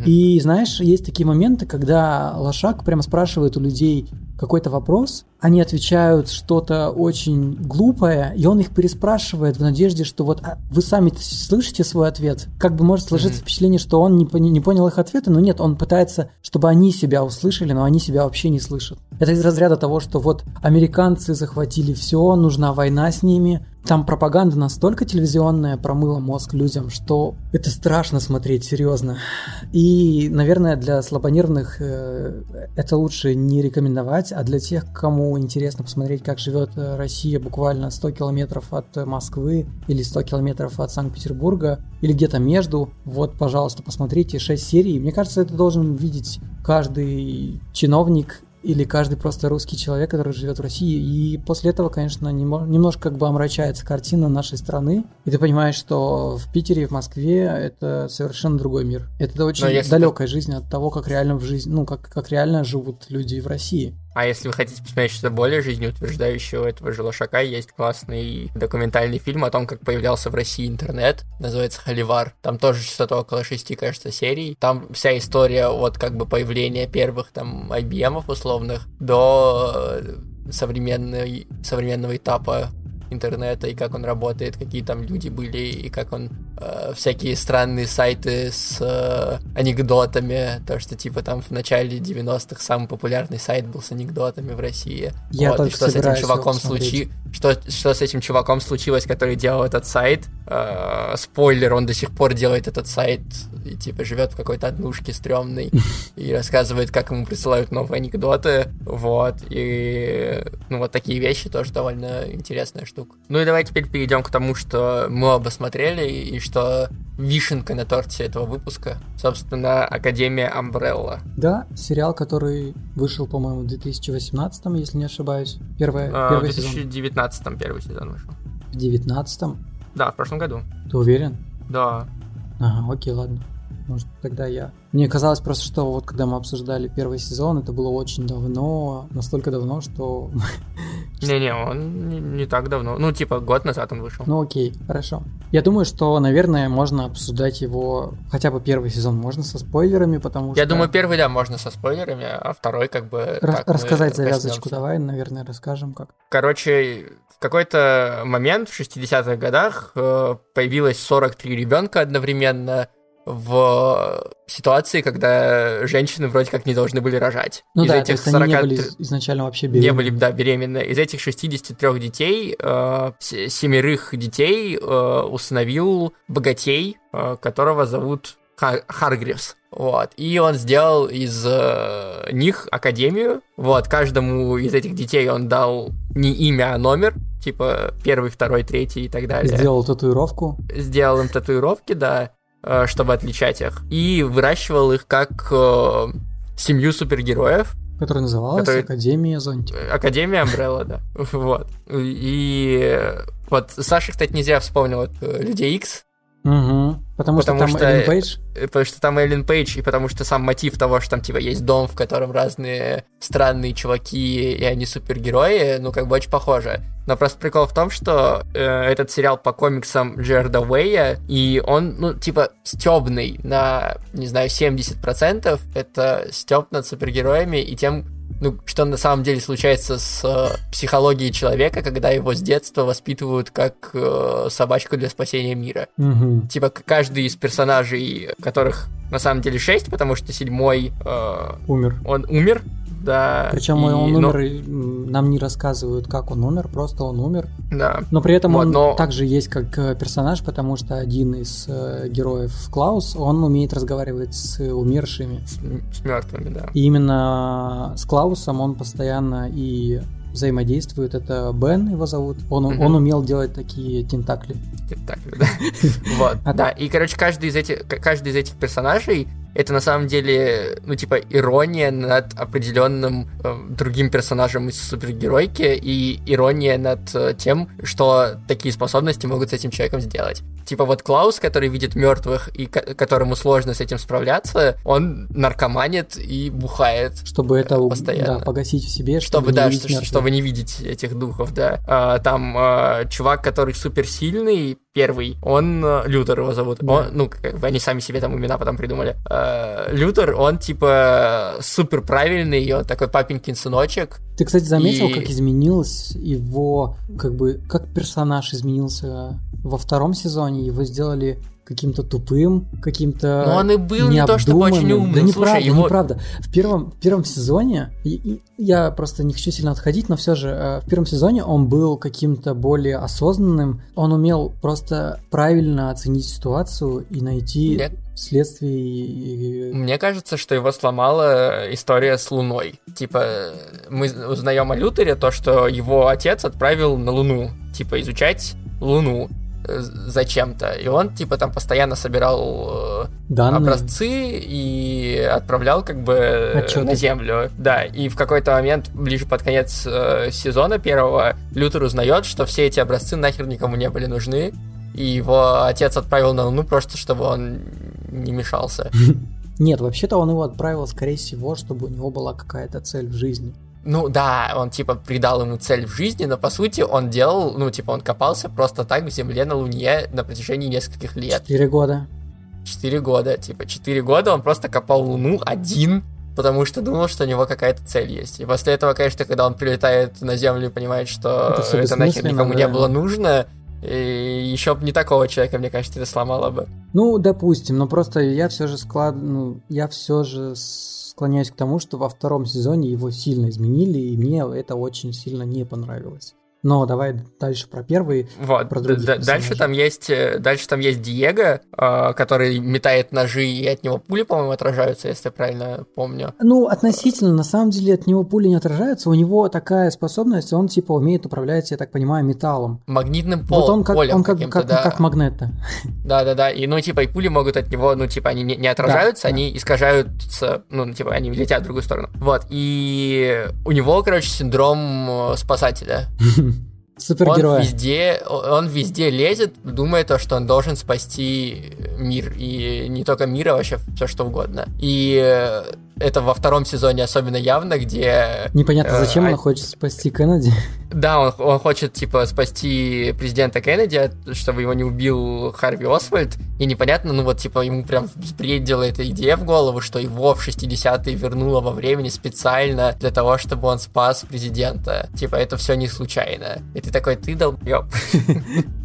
И знаешь, есть такие моменты, когда лошак прямо спрашивает у людей какой-то вопрос, они отвечают что-то очень глупое, и он их переспрашивает в надежде, что вот а, вы сами слышите свой ответ. Как бы может сложиться Мгм. впечатление, что он не, не понял их ответа, но нет, он пытается, чтобы они себя услышали, но они себя вообще не слышат. Это из разряда того, что вот американцы захватили все, нужна война с ними. Там пропаганда настолько телевизионная промыла мозг людям, что это страшно смотреть, серьезно. И, наверное, для слабонервных э, это лучше не рекомендовать, а для тех, кому интересно посмотреть, как живет э, Россия буквально 100 километров от э, Москвы или 100 километров от Санкт-Петербурга, или где-то между, вот, пожалуйста, посмотрите 6 серий. Мне кажется, это должен видеть каждый чиновник или каждый просто русский человек, который живет в России. И после этого, конечно, немножко как бы омрачается картина нашей страны. И ты понимаешь, что в Питере и в Москве это совершенно другой мир. Это очень далекая жизнь от того, как реально в жизни, ну, как, как реально живут люди в России. А если вы хотите посмотреть что-то более жизнеутверждающее, у этого же Лошака есть классный документальный фильм о том, как появлялся в России интернет. Называется «Холивар». Там тоже что-то около шести, кажется, серий. Там вся история от как бы появления первых там IBM условных до э, современной, современного этапа интернета и как он работает, какие там люди были и как он э, всякие странные сайты с э, анекдотами, то что типа там в начале 90-х самый популярный сайт был с анекдотами в России. Я Вот, и что с этим чуваком посмотреть. случи... что, что с этим чуваком случилось, который делал этот сайт. Э, спойлер, он до сих пор делает этот сайт и типа живет в какой-то однушке стрёмной и рассказывает, как ему присылают новые анекдоты. Вот. И ну вот такие вещи тоже довольно интересная штука. Ну и давай теперь перейдем к тому, что мы оба смотрели, и что вишенкой на торте этого выпуска. Собственно, Академия Амбрелла. Да, сериал, который вышел, по-моему, в 2018, если не ошибаюсь. Первый, А, первый в сезон. 2019 первый сезон вышел. В 2019 Да, в прошлом году. Ты уверен? Да. Ага, окей, ладно. Может, тогда я. Мне казалось просто, что вот когда мы обсуждали первый сезон, это было очень давно, настолько давно, что... Не-не, он не, не так давно. Ну, типа, год назад он вышел. Ну окей, хорошо. Я думаю, что, наверное, можно обсуждать его, хотя бы первый сезон, можно со спойлерами, потому что... Я думаю, первый, да, можно со спойлерами, а второй как бы... Рас- рассказать завязочку давай, наверное, расскажем как. Короче, в какой-то момент в 60-х годах э, появилось 43 ребенка одновременно в ситуации, когда женщины вроде как не должны были рожать. Ну Из да, то этих есть они не 40 были изначально вообще не беременны. были, да, беременны. Из этих 63 детей, э, семерых детей э, усыновил богатей, э, которого зовут Ха- Харгривс. Вот. И он сделал из э, них академию. Вот. Каждому из этих детей он дал не имя, а номер. Типа первый, второй, третий и так далее. Сделал татуировку. Сделал им татуировки, да, э, чтобы отличать их. И выращивал их как э, семью супергероев. Которая называлась Который- Академия Зонтик. Академия Амбрелла, да. Вот. И э, вот Саша, кстати, нельзя вспомнил вот, э, Людей Икс, Угу. Потому, что Потому там что- Эллен Пейдж. э, потому что там Эллен Пейдж, и потому что сам мотив того, что там, типа, есть дом, в котором разные странные чуваки, и они супергерои, ну, как бы очень похоже. Но просто прикол в том, что э, этот сериал по комиксам Джерда Уэя, и он, ну, типа, стебный на, не знаю, 70%. Это стеб над супергероями и тем, ну, что на самом деле случается с э, психологией человека, когда его с детства воспитывают как э, собачку для спасения мира Угу. типа каждый из персонажей, которых на самом деле шесть, потому что седьмой э, Умер. он умер, да. Причем и- он но- умер, м, нам не рассказывают, как он умер, просто он умер. да. Но при этом Вот, он но- также есть как э, персонаж, потому что один из э, героев Клаус, он умеет разговаривать с умершими. С, мертвыми, да. И именно с Клаусом он постоянно и взаимодействует. Это Бен его зовут. Он, Мгм. он умел делать такие тентакли. Так, да. Вот, А да. И, короче, каждый из этих, каждый из этих персонажей это на самом деле, ну, типа, ирония над определенным э, другим персонажем из супергеройки и ирония над э, тем, что такие способности могут с этим человеком сделать. Типа вот Клаус, который видит мертвых и ко- которому сложно с этим справляться, он наркоманит и бухает. Чтобы это у- Постоянно. да, погасить в себе, Чтобы, чтобы, не да, видеть что- чтобы не видеть этих духов, да. А, там а, чувак, который суперсильный, первый, он, а, Лютер его зовут. Да. Он, ну, как бы они сами себе там имена потом придумали. А, Лютер, он, типа, супер правильный, он такой папенькин сыночек. Ты, кстати, заметил, И- как изменилось его, как бы, как персонаж изменился во втором сезоне? Его сделали каким-то тупым, каким-то Но он и был не то чтобы очень умным. Да Слушай, неправда, его- неправда. В первом, в первом сезоне, и- и я просто не хочу сильно отходить, но все же, э, в первом сезоне он был каким-то более осознанным. Он умел просто правильно оценить ситуацию и найти Мне- следствие. и- Мне кажется, что его сломала история с Луной. Типа, мы узнаем о Лютере то, что его отец отправил на Луну, типа, изучать Луну зачем-то. И он, типа, там постоянно собирал э, Данные. образцы и отправлял, как бы, Отчеты. на Землю. Да, и в какой-то момент, ближе под конец э, сезона первого, Лютер узнает, что все эти образцы нахер никому не были нужны, и его отец отправил на Луну просто, чтобы он не мешался. Нет, вообще-то он его отправил, скорее всего, чтобы у него была какая-то цель в жизни. Ну да, он типа придал ему цель в жизни, но по сути он делал, ну типа он копался просто так в земле на Луне на протяжении нескольких лет. Четыре года. Четыре года, типа четыре года он просто копал Луну один, потому что думал, что у него какая-то цель есть. И после этого, конечно, когда он прилетает на Землю и понимает, что Это это, нахер никому да. не было нужно, и еще бы не такого человека, мне кажется, это сломало бы. Ну, допустим, но просто я все же склад... ну, я все же склоняюсь к тому, что во втором сезоне его сильно изменили, и мне это очень сильно не понравилось. Но давай дальше про первый. Вот. Про других Д- дальше там есть, э, дальше там есть Диего, э, который метает ножи и от него пули, по-моему, отражаются, если я правильно помню. Ну, относительно, на самом деле, от него пули не отражаются. У него такая способность, он типа умеет управлять, я так понимаю, металлом. Магнитным пол, вот он как, полем он как, как, да. как магнета. Да-да-да, и ну типа и пули могут от него, ну типа они не, не отражаются, Да, они искажаются, ну типа они летят в другую сторону. Вот, и у него, короче, синдром э, спасателя. Он везде, он везде лезет, думая то, что он должен спасти мир. И не только мир, а вообще все что угодно. И э, это во втором сезоне особенно явно, где... Непонятно, э, зачем а- он хочет спасти Кеннеди. Да, он, он хочет, типа, спасти президента Кеннеди, чтобы его не убил Харви Освальд. И непонятно, ну вот, типа, ему прям взбредила эта идея в голову, что его в 60-е вернуло во времени специально для того, чтобы он спас президента. Типа, это все не случайно. И ты такой, ты долбёб.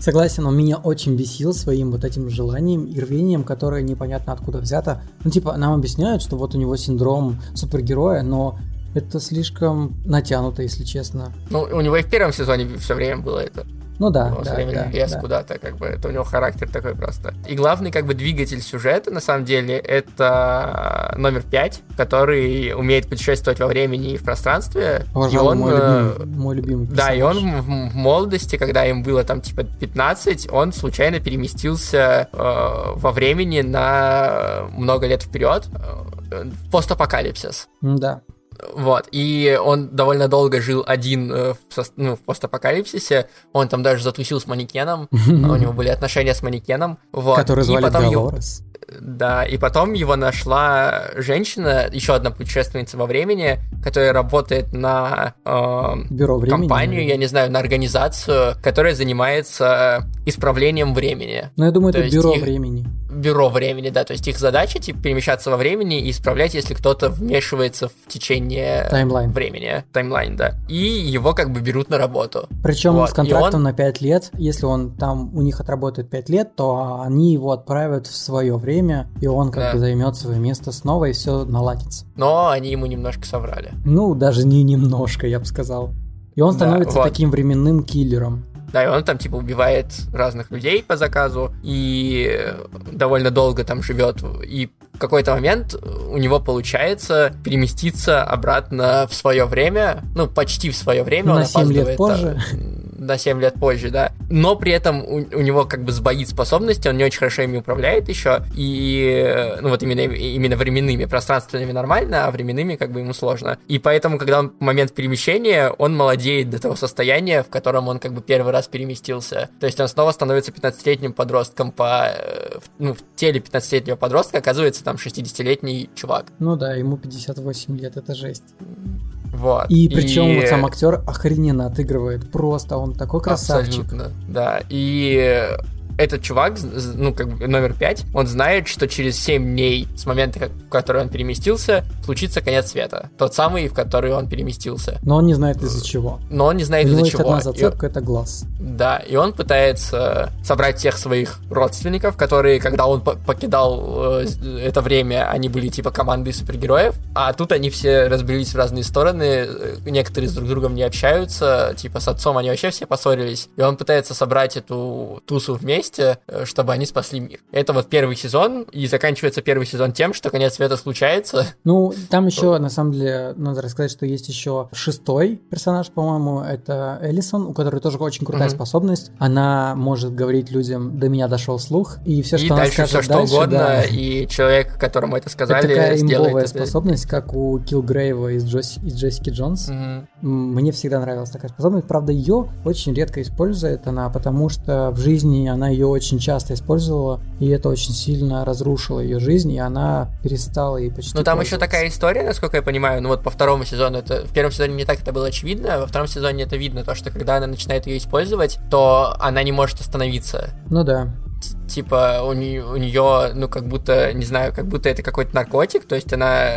Согласен, он меня очень бесил своим вот этим желанием и рвением, которое непонятно откуда взято. Ну, типа, нам объясняют, что вот у него синдром супергероя, но это слишком натянуто, если честно. Ну, у него и в первом сезоне все время было это. Ну да, Он да, все время да, лез да. куда-то, как бы, это у него характер такой просто. И главный, как бы, двигатель сюжета, на самом деле, это номер пять, который умеет путешествовать во времени и в пространстве. и Пожалуй, он, мой, э, любимый, мой любимый Да, и персонаж. он в, в молодости, когда им было там типа 15, он случайно переместился э, во времени на много лет вперед, э, постапокалипсис. Да. Вот, и он довольно долго жил один э, в, ну, в постапокалипсисе, он там даже затусил с манекеном, у него были отношения с манекеном, вот. Который И звали потом его- Долорес. да, и потом его нашла женщина, еще одна путешественница во времени, которая работает на э, Бюро времени. компанию, я не знаю, на организацию, которая занимается исправлением времени. Ну, я думаю, То это бюро их- времени. Бюро времени, да, то есть их задача типа перемещаться во времени и исправлять, если кто-то вмешивается в течение Таймлайн. времени, таймлайн, да. И его как бы берут на работу. Причем Вот, с контрактом он- на 5 лет. Если он там у них отработает 5 лет, то они его отправят в свое время, и он как Да. бы займет свое место снова, и все наладится. Но они ему немножко соврали. Ну, даже не немножко, я бы сказал. И он Да, становится вот. таким временным киллером. Да, и он там типа убивает разных людей по заказу и довольно долго там живет. И в какой-то момент у него получается переместиться обратно в свое время, ну почти в свое время. На он 7 лет позже. там, на 7 лет позже, да. Но при этом у, у него как бы сбоит способности, он не очень хорошо ими управляет еще. И, ну вот именно, именно временными, пространственными нормально, а временными как бы ему сложно. И поэтому, когда он в момент перемещения, он молодеет до того состояния, в котором он как бы первый раз переместился. То есть он снова становится 15-летним подростком по... э, Ну, в теле 15-летнего подростка оказывается там 60-летний чувак. Ну да, ему 58 лет, это жесть. Вот. И причем вот сам актер охрененно отыгрывает. Просто он такой красавчик. Абсолютно, да. И этот чувак, ну, как бы номер пять, он знает, что через 7 дней с момента, как- в который он переместился, случится конец света. Тот самый, в который он переместился. Но он не знает из-за чего. Но он не знает из-за чего. одна И- зацепка, это глаз. да, и он пытается собрать всех своих родственников, которые, когда он по- покидал э, это время, они были типа командой супергероев, а тут они все разбились в разные стороны, э, некоторые с друг другом не общаются, типа с отцом они вообще все поссорились, и он пытается собрать эту тусу вместе, э, чтобы они спасли мир. Это вот первый сезон, и заканчивается первый сезон тем, что конец света случается. Ну, там еще, на самом деле, надо рассказать, что есть еще шестой персонаж, по-моему, это Элисон, у которой тоже очень крутая Мгм. способность. Она может говорить людям, до меня дошел слух, и все, и что она дальше скажет все что дальше, угодно, да. и человек, которому это Это сказали, такая сделает имбовая это. способность, как у Килгрейва из, Джоси- из Джессики Джонс. М, Мне всегда нравилась такая способность. Правда, ее очень редко использует она, потому что в жизни она ее очень часто использовала, и это очень сильно разрушило ее жизнь, и она перестала ей почти Ну там еще такая история, насколько я понимаю, ну вот по второму сезону это в первом сезоне не так это было очевидно, а во втором сезоне это видно, то что когда она начинает ее использовать, то она не может остановиться. Ну да. Типа у нее, у нее, ну как будто, не знаю, как будто это какой-то наркотик, то есть она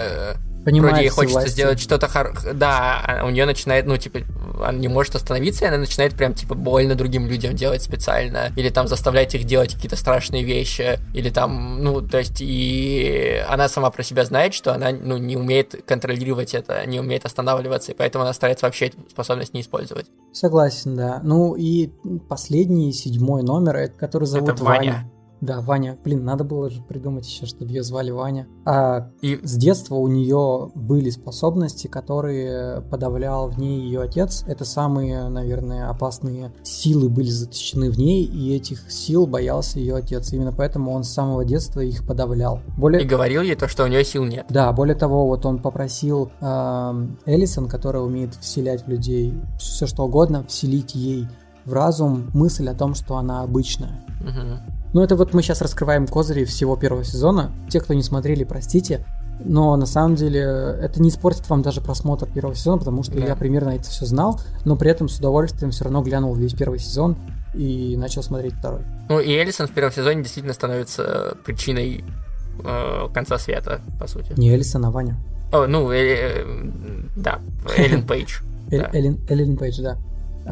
Понимает вроде ей хочется власти. сделать что-то хор... Да, а у нее начинает, ну, типа, она не может остановиться, и она начинает прям, типа, больно другим людям делать специально. Или там заставлять их делать какие-то страшные вещи. Или там, ну, то есть, и она сама про себя знает, что она, ну, не умеет контролировать это, не умеет останавливаться, и поэтому она старается вообще эту способность не использовать. Согласен, да. Ну и последний, седьмой номер, который зовут Это Ваня. Ваня. Да, Ваня. Блин, надо было же придумать еще, чтобы ее звали Ваня. А И с детства у нее были способности, которые подавлял в ней ее отец. Это самые, наверное, опасные силы были заточены в ней, и этих сил боялся ее отец. Именно поэтому он с самого детства их подавлял. Более... и говорил ей то, что у нее сил нет. Да, более того, вот он попросил эм, Элисон, которая умеет вселять в людей все что угодно, вселить ей в разум мысль о том, что она обычная. Мгм. Ну, это вот мы сейчас раскрываем козыри всего первого сезона. Те, кто не смотрели, простите. Но на самом деле это не испортит вам даже просмотр первого сезона, потому что Да. я примерно это все знал, но при этом с удовольствием все равно глянул весь первый сезон и начал смотреть второй. Ну, и Элисон в первом сезоне действительно становится причиной э, конца света, по сути. Не Элисон, а Ваня. О, ну, э, э, да, Эллен Пейдж. Эллен Пейдж, да.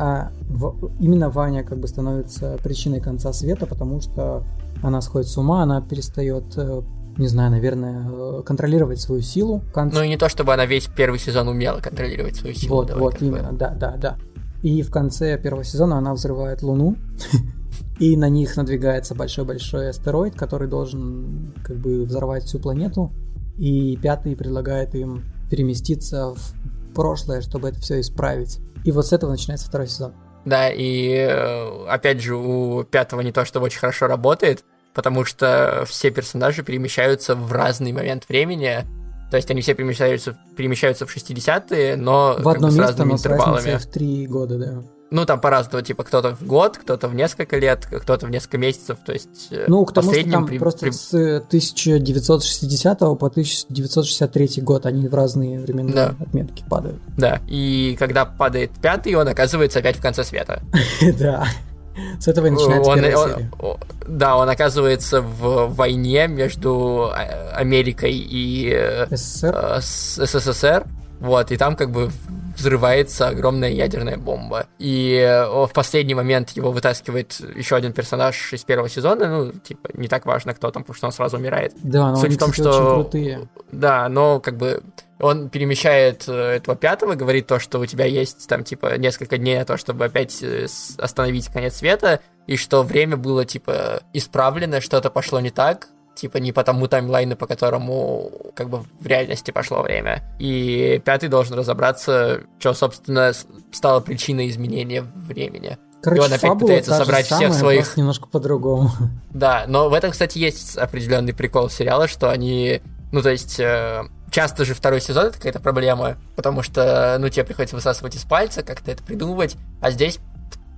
А в- именно Ваня как бы становится причиной конца света, потому что она сходит с ума, она перестает, э, не знаю, наверное, э, контролировать свою силу. К концу- Ну и не то, чтобы она весь первый сезон умела контролировать свою силу. Вот, давай вот, бы. именно, да, да, да. И в конце первого сезона она взрывает Луну, и на них надвигается большой-большой астероид, который должен как бы взорвать всю планету. И пятый предлагает им переместиться в прошлое, чтобы это все исправить. И вот с этого начинается второй сезон. Да, и э, опять же, у пятого не то, что очень хорошо работает, потому что все персонажи перемещаются в разный момент времени. То есть они все перемещаются, перемещаются в 60-е, но В как одно бы с место, разными но интервалами. в три года, да. Ну, там по-разному, типа, кто-то в год, кто-то в несколько лет, кто-то в несколько месяцев, то есть... э, Ну, к тому, что там при- просто при- с 1960 по 1963 год они в разные временные Да. отметки падают. Да, и когда падает пятый, он оказывается опять в конце света. Да. С этого и начинается Он- он- серия. да, он оказывается в войне между э, Америкой и э, СССР. э, с СССР, вот, и там как бы взрывается огромная ядерная бомба. И э, в последний момент его вытаскивает еще один персонаж из первого сезона, ну, типа, не так важно, кто там, потому что он сразу умирает. Да, но Суть они, в том, кстати, что- очень крутые. Да, но как бы он перемещает э, этого пятого, говорит то, что у тебя есть там типа несколько дней на то, чтобы опять э, остановить конец света, и что время было типа исправлено, что-то пошло не так, типа не по тому таймлайну, по которому как бы в реальности пошло время. И пятый должен разобраться, что, собственно, стало причиной изменения времени. Короче, он опять пытается собрать всех самая, своих- просто немножко по-другому. Да, но в этом, кстати, есть определенный прикол сериала, что они, ну, то есть, э, часто же второй сезон это какая-то проблема, потому что, ну, тебе приходится высасывать из пальца, как-то это придумывать, а здесь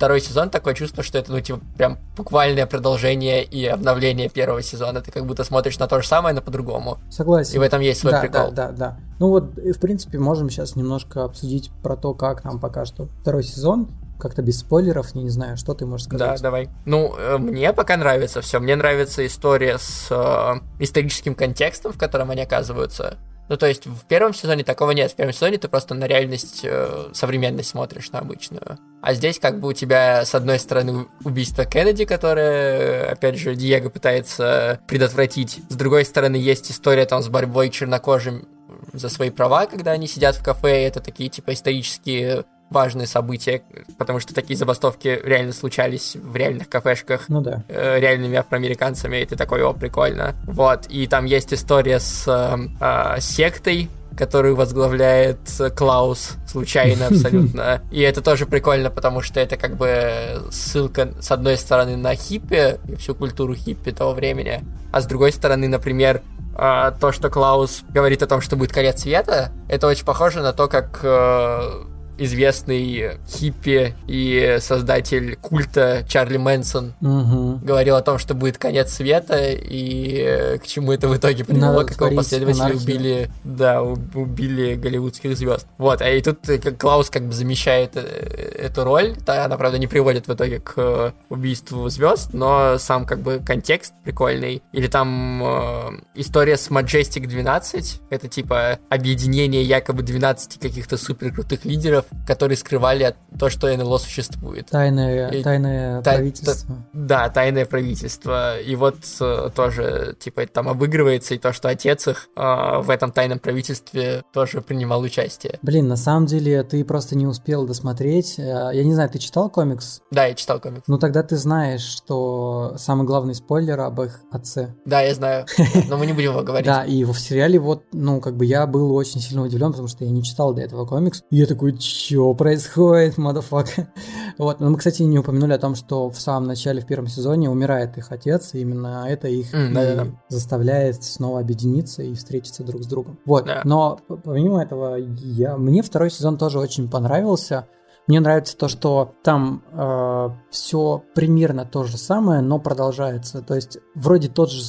второй сезон такое чувство, что это, ну, типа, прям буквальное продолжение и обновление первого сезона. Ты как будто смотришь на то же самое, но по-другому. Согласен. И в этом есть свой да, прикол. Да, да, да. Ну вот, и, в принципе, можем сейчас немножко обсудить про то, как нам пока что второй сезон. Как-то без спойлеров, не знаю, что ты можешь Да, сказать. давай. Ну, э, мне пока нравится все. Мне нравится история с э, историческим контекстом, в котором они оказываются. Ну, то есть в первом сезоне такого нет. В первом сезоне ты просто на реальность, э, современность смотришь, на обычную. А здесь как бы у тебя, с одной стороны, убийство Кеннеди, которое, опять же, Диего пытается предотвратить. С другой стороны, есть история там с борьбой чернокожим за свои права, когда они сидят в кафе, это такие, типа, исторические важные события, потому что такие забастовки реально случались в реальных кафешках Ну да. э, реальными афроамериканцами, и ты такой, о, прикольно. Вот, и там есть история с э, э, сектой, которую возглавляет э, Клаус, случайно абсолютно. И это тоже прикольно, потому что это как бы ссылка, с одной стороны, на хиппи, и всю культуру хиппи того времени, а с другой стороны, например, а, то, что Клаус говорит о том, что будет конец света, это очень похоже на то, как э, известный хиппи и создатель культа Чарли Мэнсон Мгм. говорил о том, что будет конец света, и к чему это в итоге привело, Надо как его творить последователи анархию. убили, да, убили голливудских звезд. Вот, а и тут э, Клаус как бы замещает э, эту роль, да, она, правда, не приводит в итоге к убийству звезд, но сам как бы контекст прикольный. Или там э, история с Majestic 12, это типа объединение якобы 12 каких-то супер крутых лидеров, которые скрывали то, что НЛО существует. Тайное, И- тайное Та- правительство. Да, тайное правительство. И вот э, тоже, типа, там обыгрывается, и то, что отец их э, в этом тайном правительстве тоже принимал участие. Блин, на самом деле ты просто не успел досмотреть. Э, Я не знаю, ты читал комикс? Да, я читал комикс. Ну тогда ты знаешь, что самый главный спойлер об их отце. Да, я знаю. Но мы не будем его говорить. Да, и в сериале вот, ну, как бы я был очень сильно удивлен, потому что я не читал до этого комикс. И я такой, чё происходит, мадафака? Вот, но мы, кстати, не упомянули о том, что в самом начале, в первом сезоне умирает их отец, и именно это их М, и да-да-да. заставляет снова объединиться и встретиться друг с другом. Вот, Да. но помимо этого, я, мне второй сезон тоже очень понравился. Мне нравится то, что там все примерно то же самое, но продолжается. То есть вроде тот же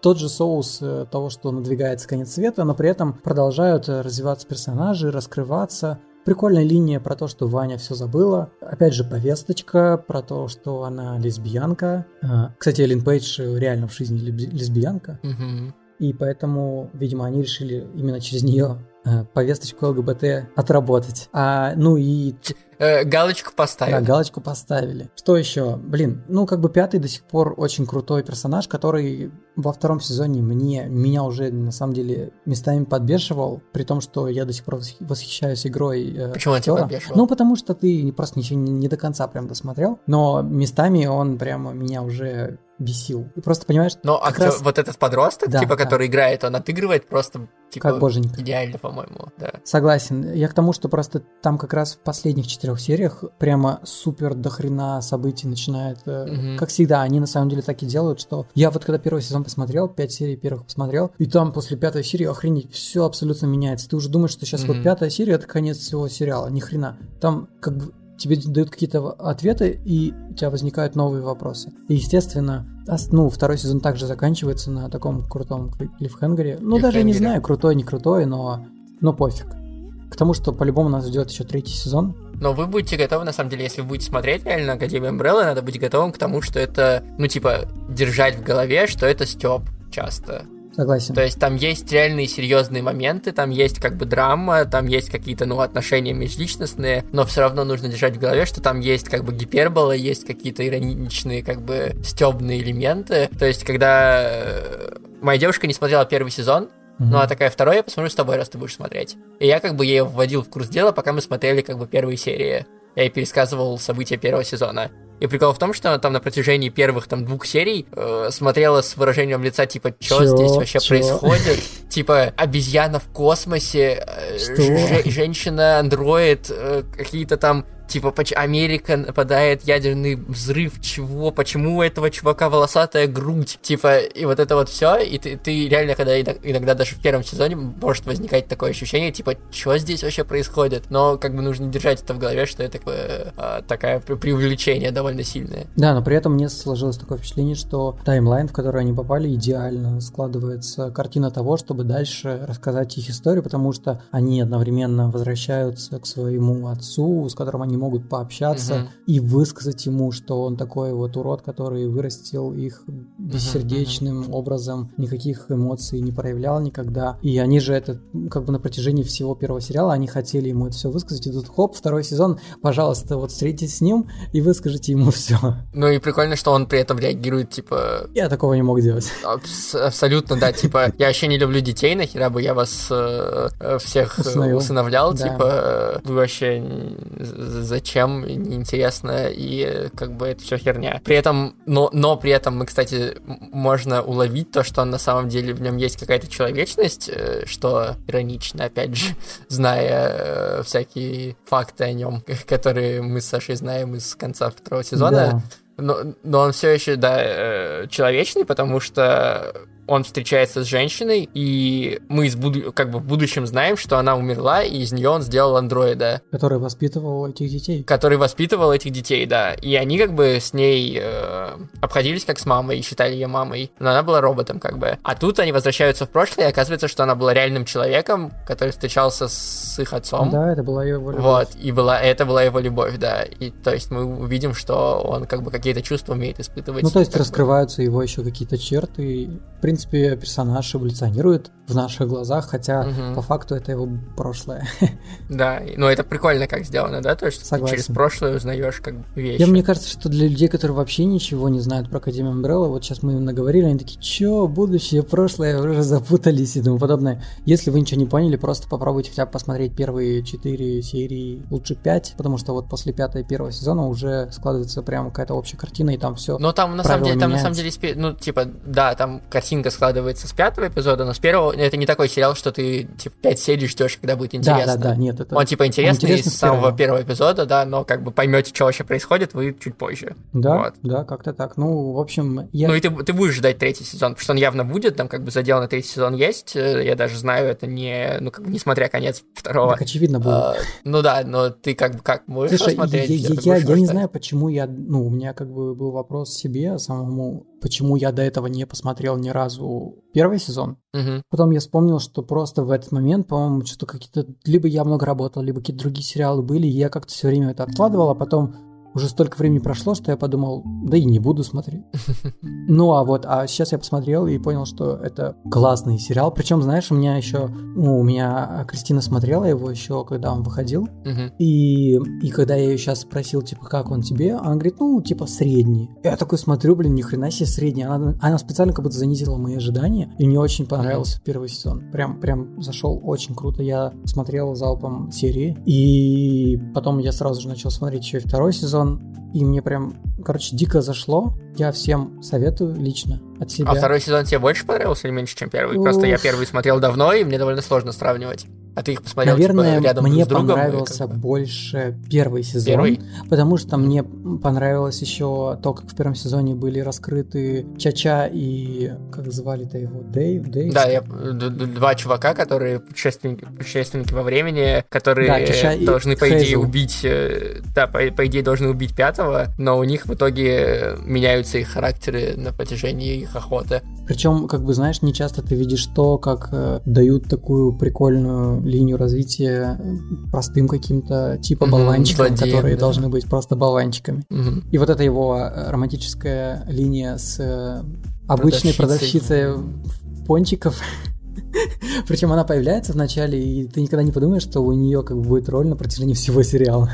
тот же соус э, того, что надвигается конец света, но при этом продолжают э, развиваться персонажи, раскрываться. Прикольная линия про то, что Ваня все забыла. Опять же, повесточка про то, что она лесбиянка. А, Кстати, Эллен Пейдж реально в жизни лесби- лесбиянка. Мгм. И поэтому, видимо, они решили именно через нее э, повесточку ЛГБТ отработать. А, ну и Э, Галочку да, поставил. галочку поставили. Что еще? Блин, ну как бы пятый до сих пор очень крутой персонаж, который во втором сезоне мне, меня уже на самом деле местами подбешивал, при том, что я до сих пор восхи- восхищаюсь игрой э, Почему он тебя актера. подбешивал? Ну потому что ты просто ничего не, не до конца прям досмотрел, но местами он прямо меня уже бесил. Ты просто понимаешь, Но актер- раз вот этот подросток, Да, типа, да. который играет, он отыгрывает просто, типа, как боженька. идеально, по-моему, да. Согласен. Я к тому, что просто там как раз в последних четырех сериях прямо супер дохрена событий начинает. Мгм. Как всегда, они на самом деле так и делают, что я вот когда первый сезон посмотрел, пять серий первых посмотрел, и там после пятой серии охренеть, все абсолютно меняется. Ты уже думаешь, что сейчас вот Мгм. пятая серия это конец всего сериала. Ни хрена. Там как бы тебе дают какие-то ответы, и у тебя возникают новые вопросы. И, естественно, ну, второй сезон также заканчивается на таком крутом кли- клиффхенгере. Ну, даже я не знаю, крутой, не крутой, но, но пофиг. К тому, что по-любому нас ждет еще третий сезон. Но вы будете готовы, на самом деле, если вы будете смотреть реально Академию Umbrella, надо быть готовым к тому, что это, ну, типа, держать в голове, что это Степ часто. Согласен. То есть там есть реальные серьезные моменты, там есть как бы драма, там есть какие-то, ну, отношения межличностные, но все равно нужно держать в голове, что там есть как бы гипербола, есть какие-то ироничные, как бы, стебные элементы. То есть, когда э, моя девушка не смотрела первый сезон, ну, а такая, второй я посмотрю с тобой, раз ты будешь смотреть. И я как бы ее вводил в курс дела, пока мы смотрели как бы первые серии. Я ей пересказывал события первого сезона. И прикол в том, что она там на протяжении первых там двух серий э, смотрела с выражением лица типа, что здесь вообще Чё?» происходит? Типа, обезьяна в космосе, э, женщина-андроид, э, какие-то там Типа, Америка нападает, ядерный взрыв, чего, почему у этого чувака волосатая грудь, типа, и вот это вот все, и ты, ты реально, когда иногда, даже в первом сезоне может возникать такое ощущение, типа, что здесь вообще происходит, но как бы нужно держать это в голове, что это такое, а, пре- преувеличение довольно сильное. Да, но при этом мне сложилось такое впечатление, что таймлайн, в который они попали, идеально складывается картина того, чтобы дальше рассказать их историю, потому что они одновременно возвращаются к своему отцу, с которым они могут пообщаться Мгм. и высказать ему, что он такой вот урод, который вырастил их бессердечным образом, никаких эмоций не проявлял никогда. И они же это, как бы на протяжении всего первого сериала, они хотели ему это все высказать, и тут хоп, второй сезон, пожалуйста, вот встретитесь с ним и выскажите ему все. Ну и прикольно, что он при этом реагирует, типа, Я такого не мог делать. Абс- абсолютно, да, типа, я вообще не люблю детей, нахера бы я вас э, э, всех э, усыновлял, типа, вы вообще зачем, неинтересно, и как бы это все херня. При этом, но, но при этом, мы, кстати, можно уловить то, что на самом деле в нем есть какая-то человечность, э, что иронично, опять же, зная э, всякие факты о нем, которые мы с Сашей знаем из конца второго сезона, Да. но, но он все еще, да, э, человечный, потому что он встречается с женщиной, и мы из буду... как бы в будущем знаем, что она умерла, и из нее он сделал андроида. Который воспитывал этих детей. Который воспитывал этих детей, да. И они как бы с ней э, обходились как с мамой и считали ее мамой. Но она была роботом как бы. А тут они возвращаются в прошлое, и оказывается, что она была реальным человеком, который встречался с их отцом. Да, это была его любовь. Вот, и была, это была его любовь, да. И то есть мы увидим, что он как бы какие-то чувства умеет испытывать. Ну, то есть как бы. раскрываются его еще какие-то черты. В принципе, персонаж эволюционирует в наших глазах, хотя Мгм. по факту это его прошлое. Да, и- но это прикольно как сделано, да, то есть ты Согласен. через прошлое узнаешь как вещи. Я, мне кажется, что для людей, которые вообще ничего не знают про Академию Umbrella, вот сейчас мы им наговорили, они такие, чё, будущее, прошлое, уже запутались и тому подобное. Если вы ничего не поняли, просто попробуйте хотя бы посмотреть первые четыре серии, лучше пять, потому что вот после пятой первого сезона уже складывается прям какая-то общая картина, и там все. Но там на самом деле, там на самом деле, ну, типа, да, там картинка складывается с пятого эпизода, но с первого это не такой сериал, что ты, типа, пять серий ждешь, когда будет Да, интересно. да, да, нет, это... Он, типа, интересный интересный с самого первого. эпизода, да, но как бы поймете, что вообще происходит, вы чуть позже. Да, Вот. да, как-то так. Ну, в общем, я... Ну и ты, ты будешь ждать третий сезон, потому что он явно будет, там как бы задел на третий сезон есть, э, я даже знаю, это не, ну как бы несмотря конец второго. Так очевидно будет. А, ну да, но ты как бы как можешь Слушай, посмотреть? я, я- я- я не знаю, почему я, ну, у меня как бы был вопрос себе самому, почему я до этого не посмотрел ни разу первый сезон. Мгм. Потом я вспомнил, что просто в этот момент, по-моему, что-то какие-то, либо я много работал, либо какие-то другие сериалы были, и я как-то все время это откладывал, а потом уже столько времени прошло, что я подумал, да и не буду смотреть. Ну, а вот, а сейчас я посмотрел и понял, что это классный сериал. Причем, знаешь, у меня еще, ну, у меня Кристина смотрела его еще, когда он выходил. И, и когда я ее сейчас спросил, типа, как он тебе, она говорит, ну, типа, средний. Я такой смотрю, блин, ни хрена себе средний. Она, она специально как будто занизила мои ожидания, и мне очень понравился первый сезон. Прям, прям зашел очень круто. Я смотрел залпом серии, и потом я сразу же начал смотреть еще и второй сезон, и мне прям, короче, дико зашло. Я всем советую лично от себя. А второй сезон тебе больше понравился или меньше, чем первый? Просто я Уф. первый смотрел давно, и мне довольно сложно сравнивать. А ты их посмотрел Наверное, типа, рядом мне с другом? понравился как больше первый сезон, Первый? потому что мне понравилось еще то, как в первом сезоне были раскрыты Чача и как звали-то его Дэйв, Дэйв. Да, я, два чувака, которые путешественники, путешественники во времени, которые Да, Чача и должны, по идее, убить... э, Да, по, по идее, должны убить пятого, но у них в итоге меняются их характеры на протяжении их охоты. Причем, как бы знаешь, не часто ты видишь то, как э, дают такую прикольную линию развития э, простым каким-то типа болванчикам, злодеям, которые да. должны быть просто болванчиками. Мгм. И вот эта его э, романтическая линия с э, обычной Продавщицей. продавщицей пончиков. Причем она появляется в начале, и ты никогда не подумаешь, что у нее как бы будет роль на протяжении всего сериала.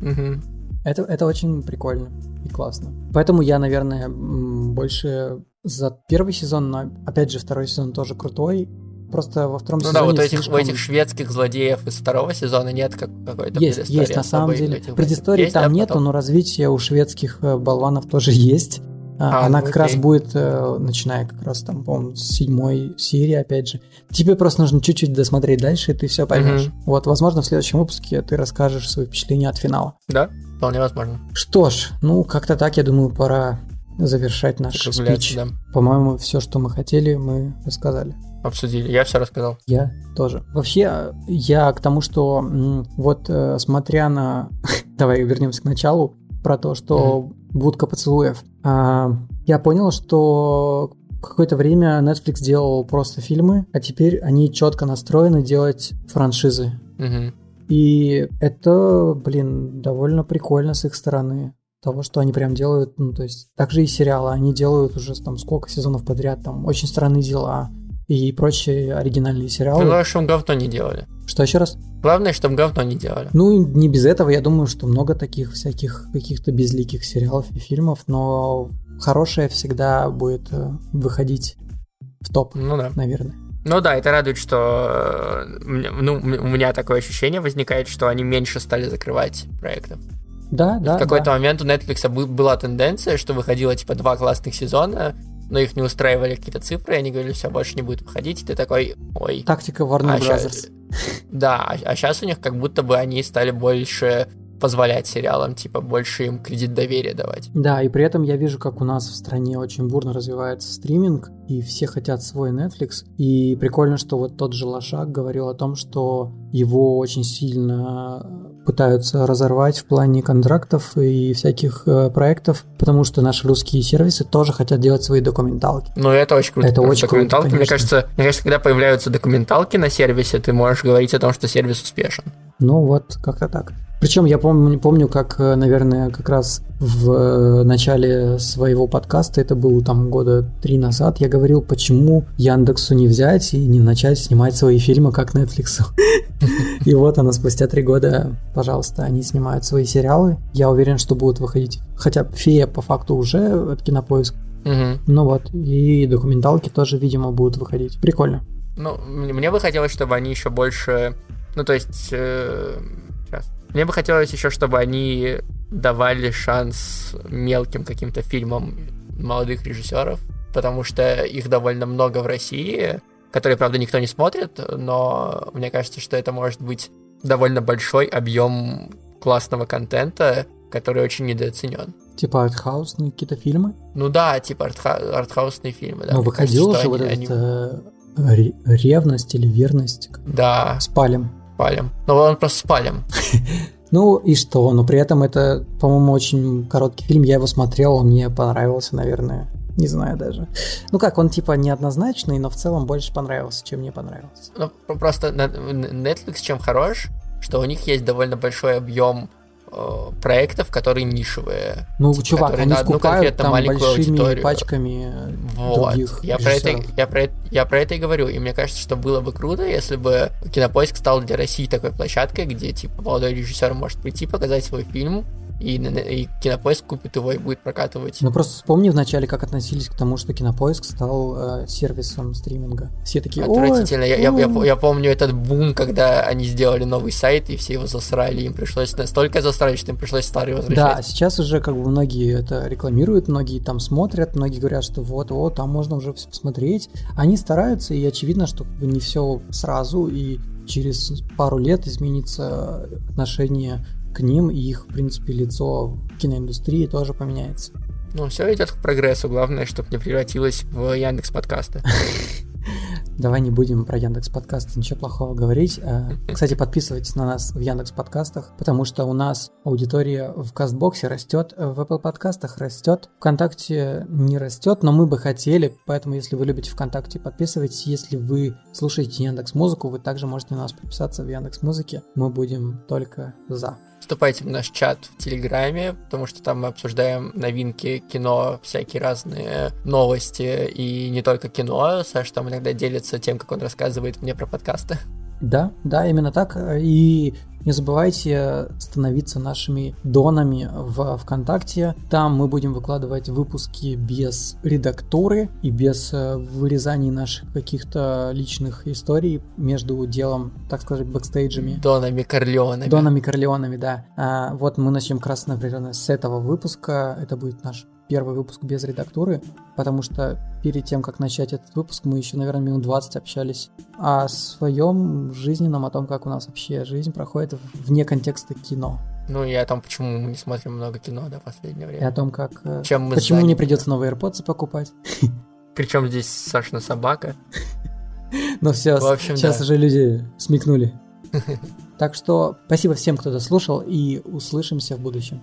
Мгм. Это, это очень прикольно и классно. Поэтому я, наверное, больше за первый сезон, но опять же второй сезон тоже крутой. Просто во втором Ну да, сезоне вот у этих, слишком- у этих шведских злодеев из второго сезона нет как, какой-то есть, есть, на самом деле. Предыстории Есть, там да, нету, потом? но развитие у шведских э, болванов тоже есть. А, А, Она ну как раз окей. будет, э, начиная как раз там, по-моему, с седьмой серии, опять же. Тебе просто нужно чуть-чуть досмотреть дальше, и ты все поймешь. Мгм. Вот, возможно, в следующем выпуске ты расскажешь свои впечатления от финала. Да, вполне возможно. Что ж, ну, как-то так, я думаю, пора завершать наш спич. да. По-моему, все, что мы хотели, мы рассказали. Обсудили. Я все рассказал. Я тоже. Вообще, я к тому, что вот э, смотря на... Давай вернемся к началу, про то, что будка поцелуев. А, я понял, что какое-то время Netflix делал просто фильмы, а теперь они четко настроены делать франшизы. Мгм. И это, блин, довольно прикольно с их стороны. Того, что они прям делают, ну, то есть, также и сериалы, они делают уже там сколько сезонов подряд, там, очень странные дела и прочие оригинальные сериалы. Ну, Главное, чтобы говно не делали. Что еще раз? Главное, чтобы говно не делали. Ну, не без этого, я думаю, что много таких всяких каких-то безликих сериалов и фильмов, но хорошее всегда будет э, выходить в топ, Ну да. наверное. Ну да, это радует, что э, ну, у меня такое ощущение возникает, что они меньше стали закрывать проектов. Да, да. в какой-то да. момент у Netflix бы- была тенденция, что выходило типа два классных сезона, но их не устраивали какие-то цифры, и они говорили, все, больше не будет выходить, и ты такой, ой. Тактика Warner а Brothers. Да, а, сейчас у них как будто бы они стали больше позволять сериалам, типа, больше им кредит доверия давать. Да, и при этом я вижу, как у нас в стране очень бурно развивается стриминг, и все хотят свой Netflix. И прикольно, что вот тот же Лошак говорил о том, что его очень сильно пытаются разорвать в плане контрактов и всяких э, проектов, потому что наши русские сервисы тоже хотят делать свои документалки. Ну, это очень круто. Это очень документалки, круто, мне кажется, мне кажется, когда появляются документалки на сервисе, ты можешь говорить о том, что сервис успешен. Ну вот, как-то так. Причем я помню, помню, как, э, наверное, как раз в э, начале своего подкаста, это было там года три назад, я говорил, почему Яндексу не взять и не начать снимать свои фильмы, как Netflix. И вот она спустя три года, пожалуйста, они снимают свои сериалы. Я уверен, что будут выходить. Хотя «Фея» по факту уже от Кинопоиск. Ну вот, и документалки тоже, видимо, будут выходить. Прикольно. Ну, мне бы хотелось, чтобы они еще больше... Ну, то есть... э, Сейчас. Мне бы хотелось еще, чтобы они давали шанс мелким каким-то фильмам молодых режиссеров, потому что их довольно много в России, которые, правда, никто не смотрит, но мне кажется, что это может быть довольно большой объем классного контента, который очень недооценен. Типа артхаусные какие-то фильмы. Ну да, типа артха- артхаусные фильмы, да. Ну, Мне выходил кажется, же вот они- э, ре- ревность или верность Да, с палем. Спалим. Но он просто спалим. Ну и что? Но при этом это, по-моему, очень короткий фильм. Я его смотрел, он мне понравился, наверное. Не знаю даже. Ну как, он типа неоднозначный, но в целом больше понравился, чем мне понравился. Ну, про- просто Netflix чем хорош, что у них есть довольно большой объем проектов, которые нишевые. Ну, Типа, чувак, которые они на одну скупают там маленькую большими аудиторию. пачками Вот. других Я про, это, я, про это, я про это и говорю. И мне кажется, что было бы круто, если бы Кинопоиск стал для России такой площадкой, где типа молодой режиссер может прийти, показать свой фильм, и, и Кинопоиск купит его и будет прокатывать. Ну просто вспомни вначале, как относились к тому, что Кинопоиск стал э, сервисом стриминга. Все такие, ой, Отвратительно. Я, я- я- ой». я помню этот бум, когда они сделали новый сайт, и все его засрали. Им пришлось настолько засрать, что им пришлось старый Да, возвращать. сейчас уже как бы многие это рекламируют, многие там смотрят, многие говорят, что вот, вот, там можно уже всё посмотреть. Они стараются, и очевидно, что не все сразу, и через пару лет изменится отношение к ним, и их, в принципе, лицо в киноиндустрии тоже поменяется. Ну, все идет к прогрессу. Главное, чтобы не превратилось в Яндекс подкасты. Давай не будем про Яндекс подкасты ничего плохого говорить. Э, Кстати, подписывайтесь на нас в Яндекс подкастах, потому что у нас аудитория в Кастбоксе растет, э, в Apple подкастах растет, ВКонтакте не растет, но мы бы хотели, поэтому если вы любите ВКонтакте, подписывайтесь. Если вы слушаете Яндекс Музыку, вы также можете на нас подписаться в Яндекс Музыке. Мы будем только за. Вступайте в наш чат в Телеграме, потому что там мы обсуждаем новинки кино, всякие разные новости, и не только кино. Саша там иногда делится тем, как он рассказывает мне про подкасты. Да, да, именно так. И не забывайте становиться нашими донами в ВКонтакте. Там мы будем выкладывать выпуски без редактуры и без э, вырезаний наших каких-то личных историй между делом, так сказать, бэкстейджами. Донами Корлеонами. Донами Корлеонами, да. А, вот мы начнем как раз, например, с этого выпуска. Это будет наш первый выпуск без редактуры, потому что перед тем, как начать этот выпуск, мы еще, наверное, минут 20 общались о своем жизненном, о том, как у нас вообще жизнь проходит вне контекста кино. Ну и о том, почему мы не смотрим много кино до последнего И о том, как... э, Чем мы почему не заняты. придется новые AirPods покупать. Причем здесь Сашина собака. Но все, В общем, сейчас да. уже люди смекнули. Так что спасибо всем, кто дослушал, и услышимся в будущем.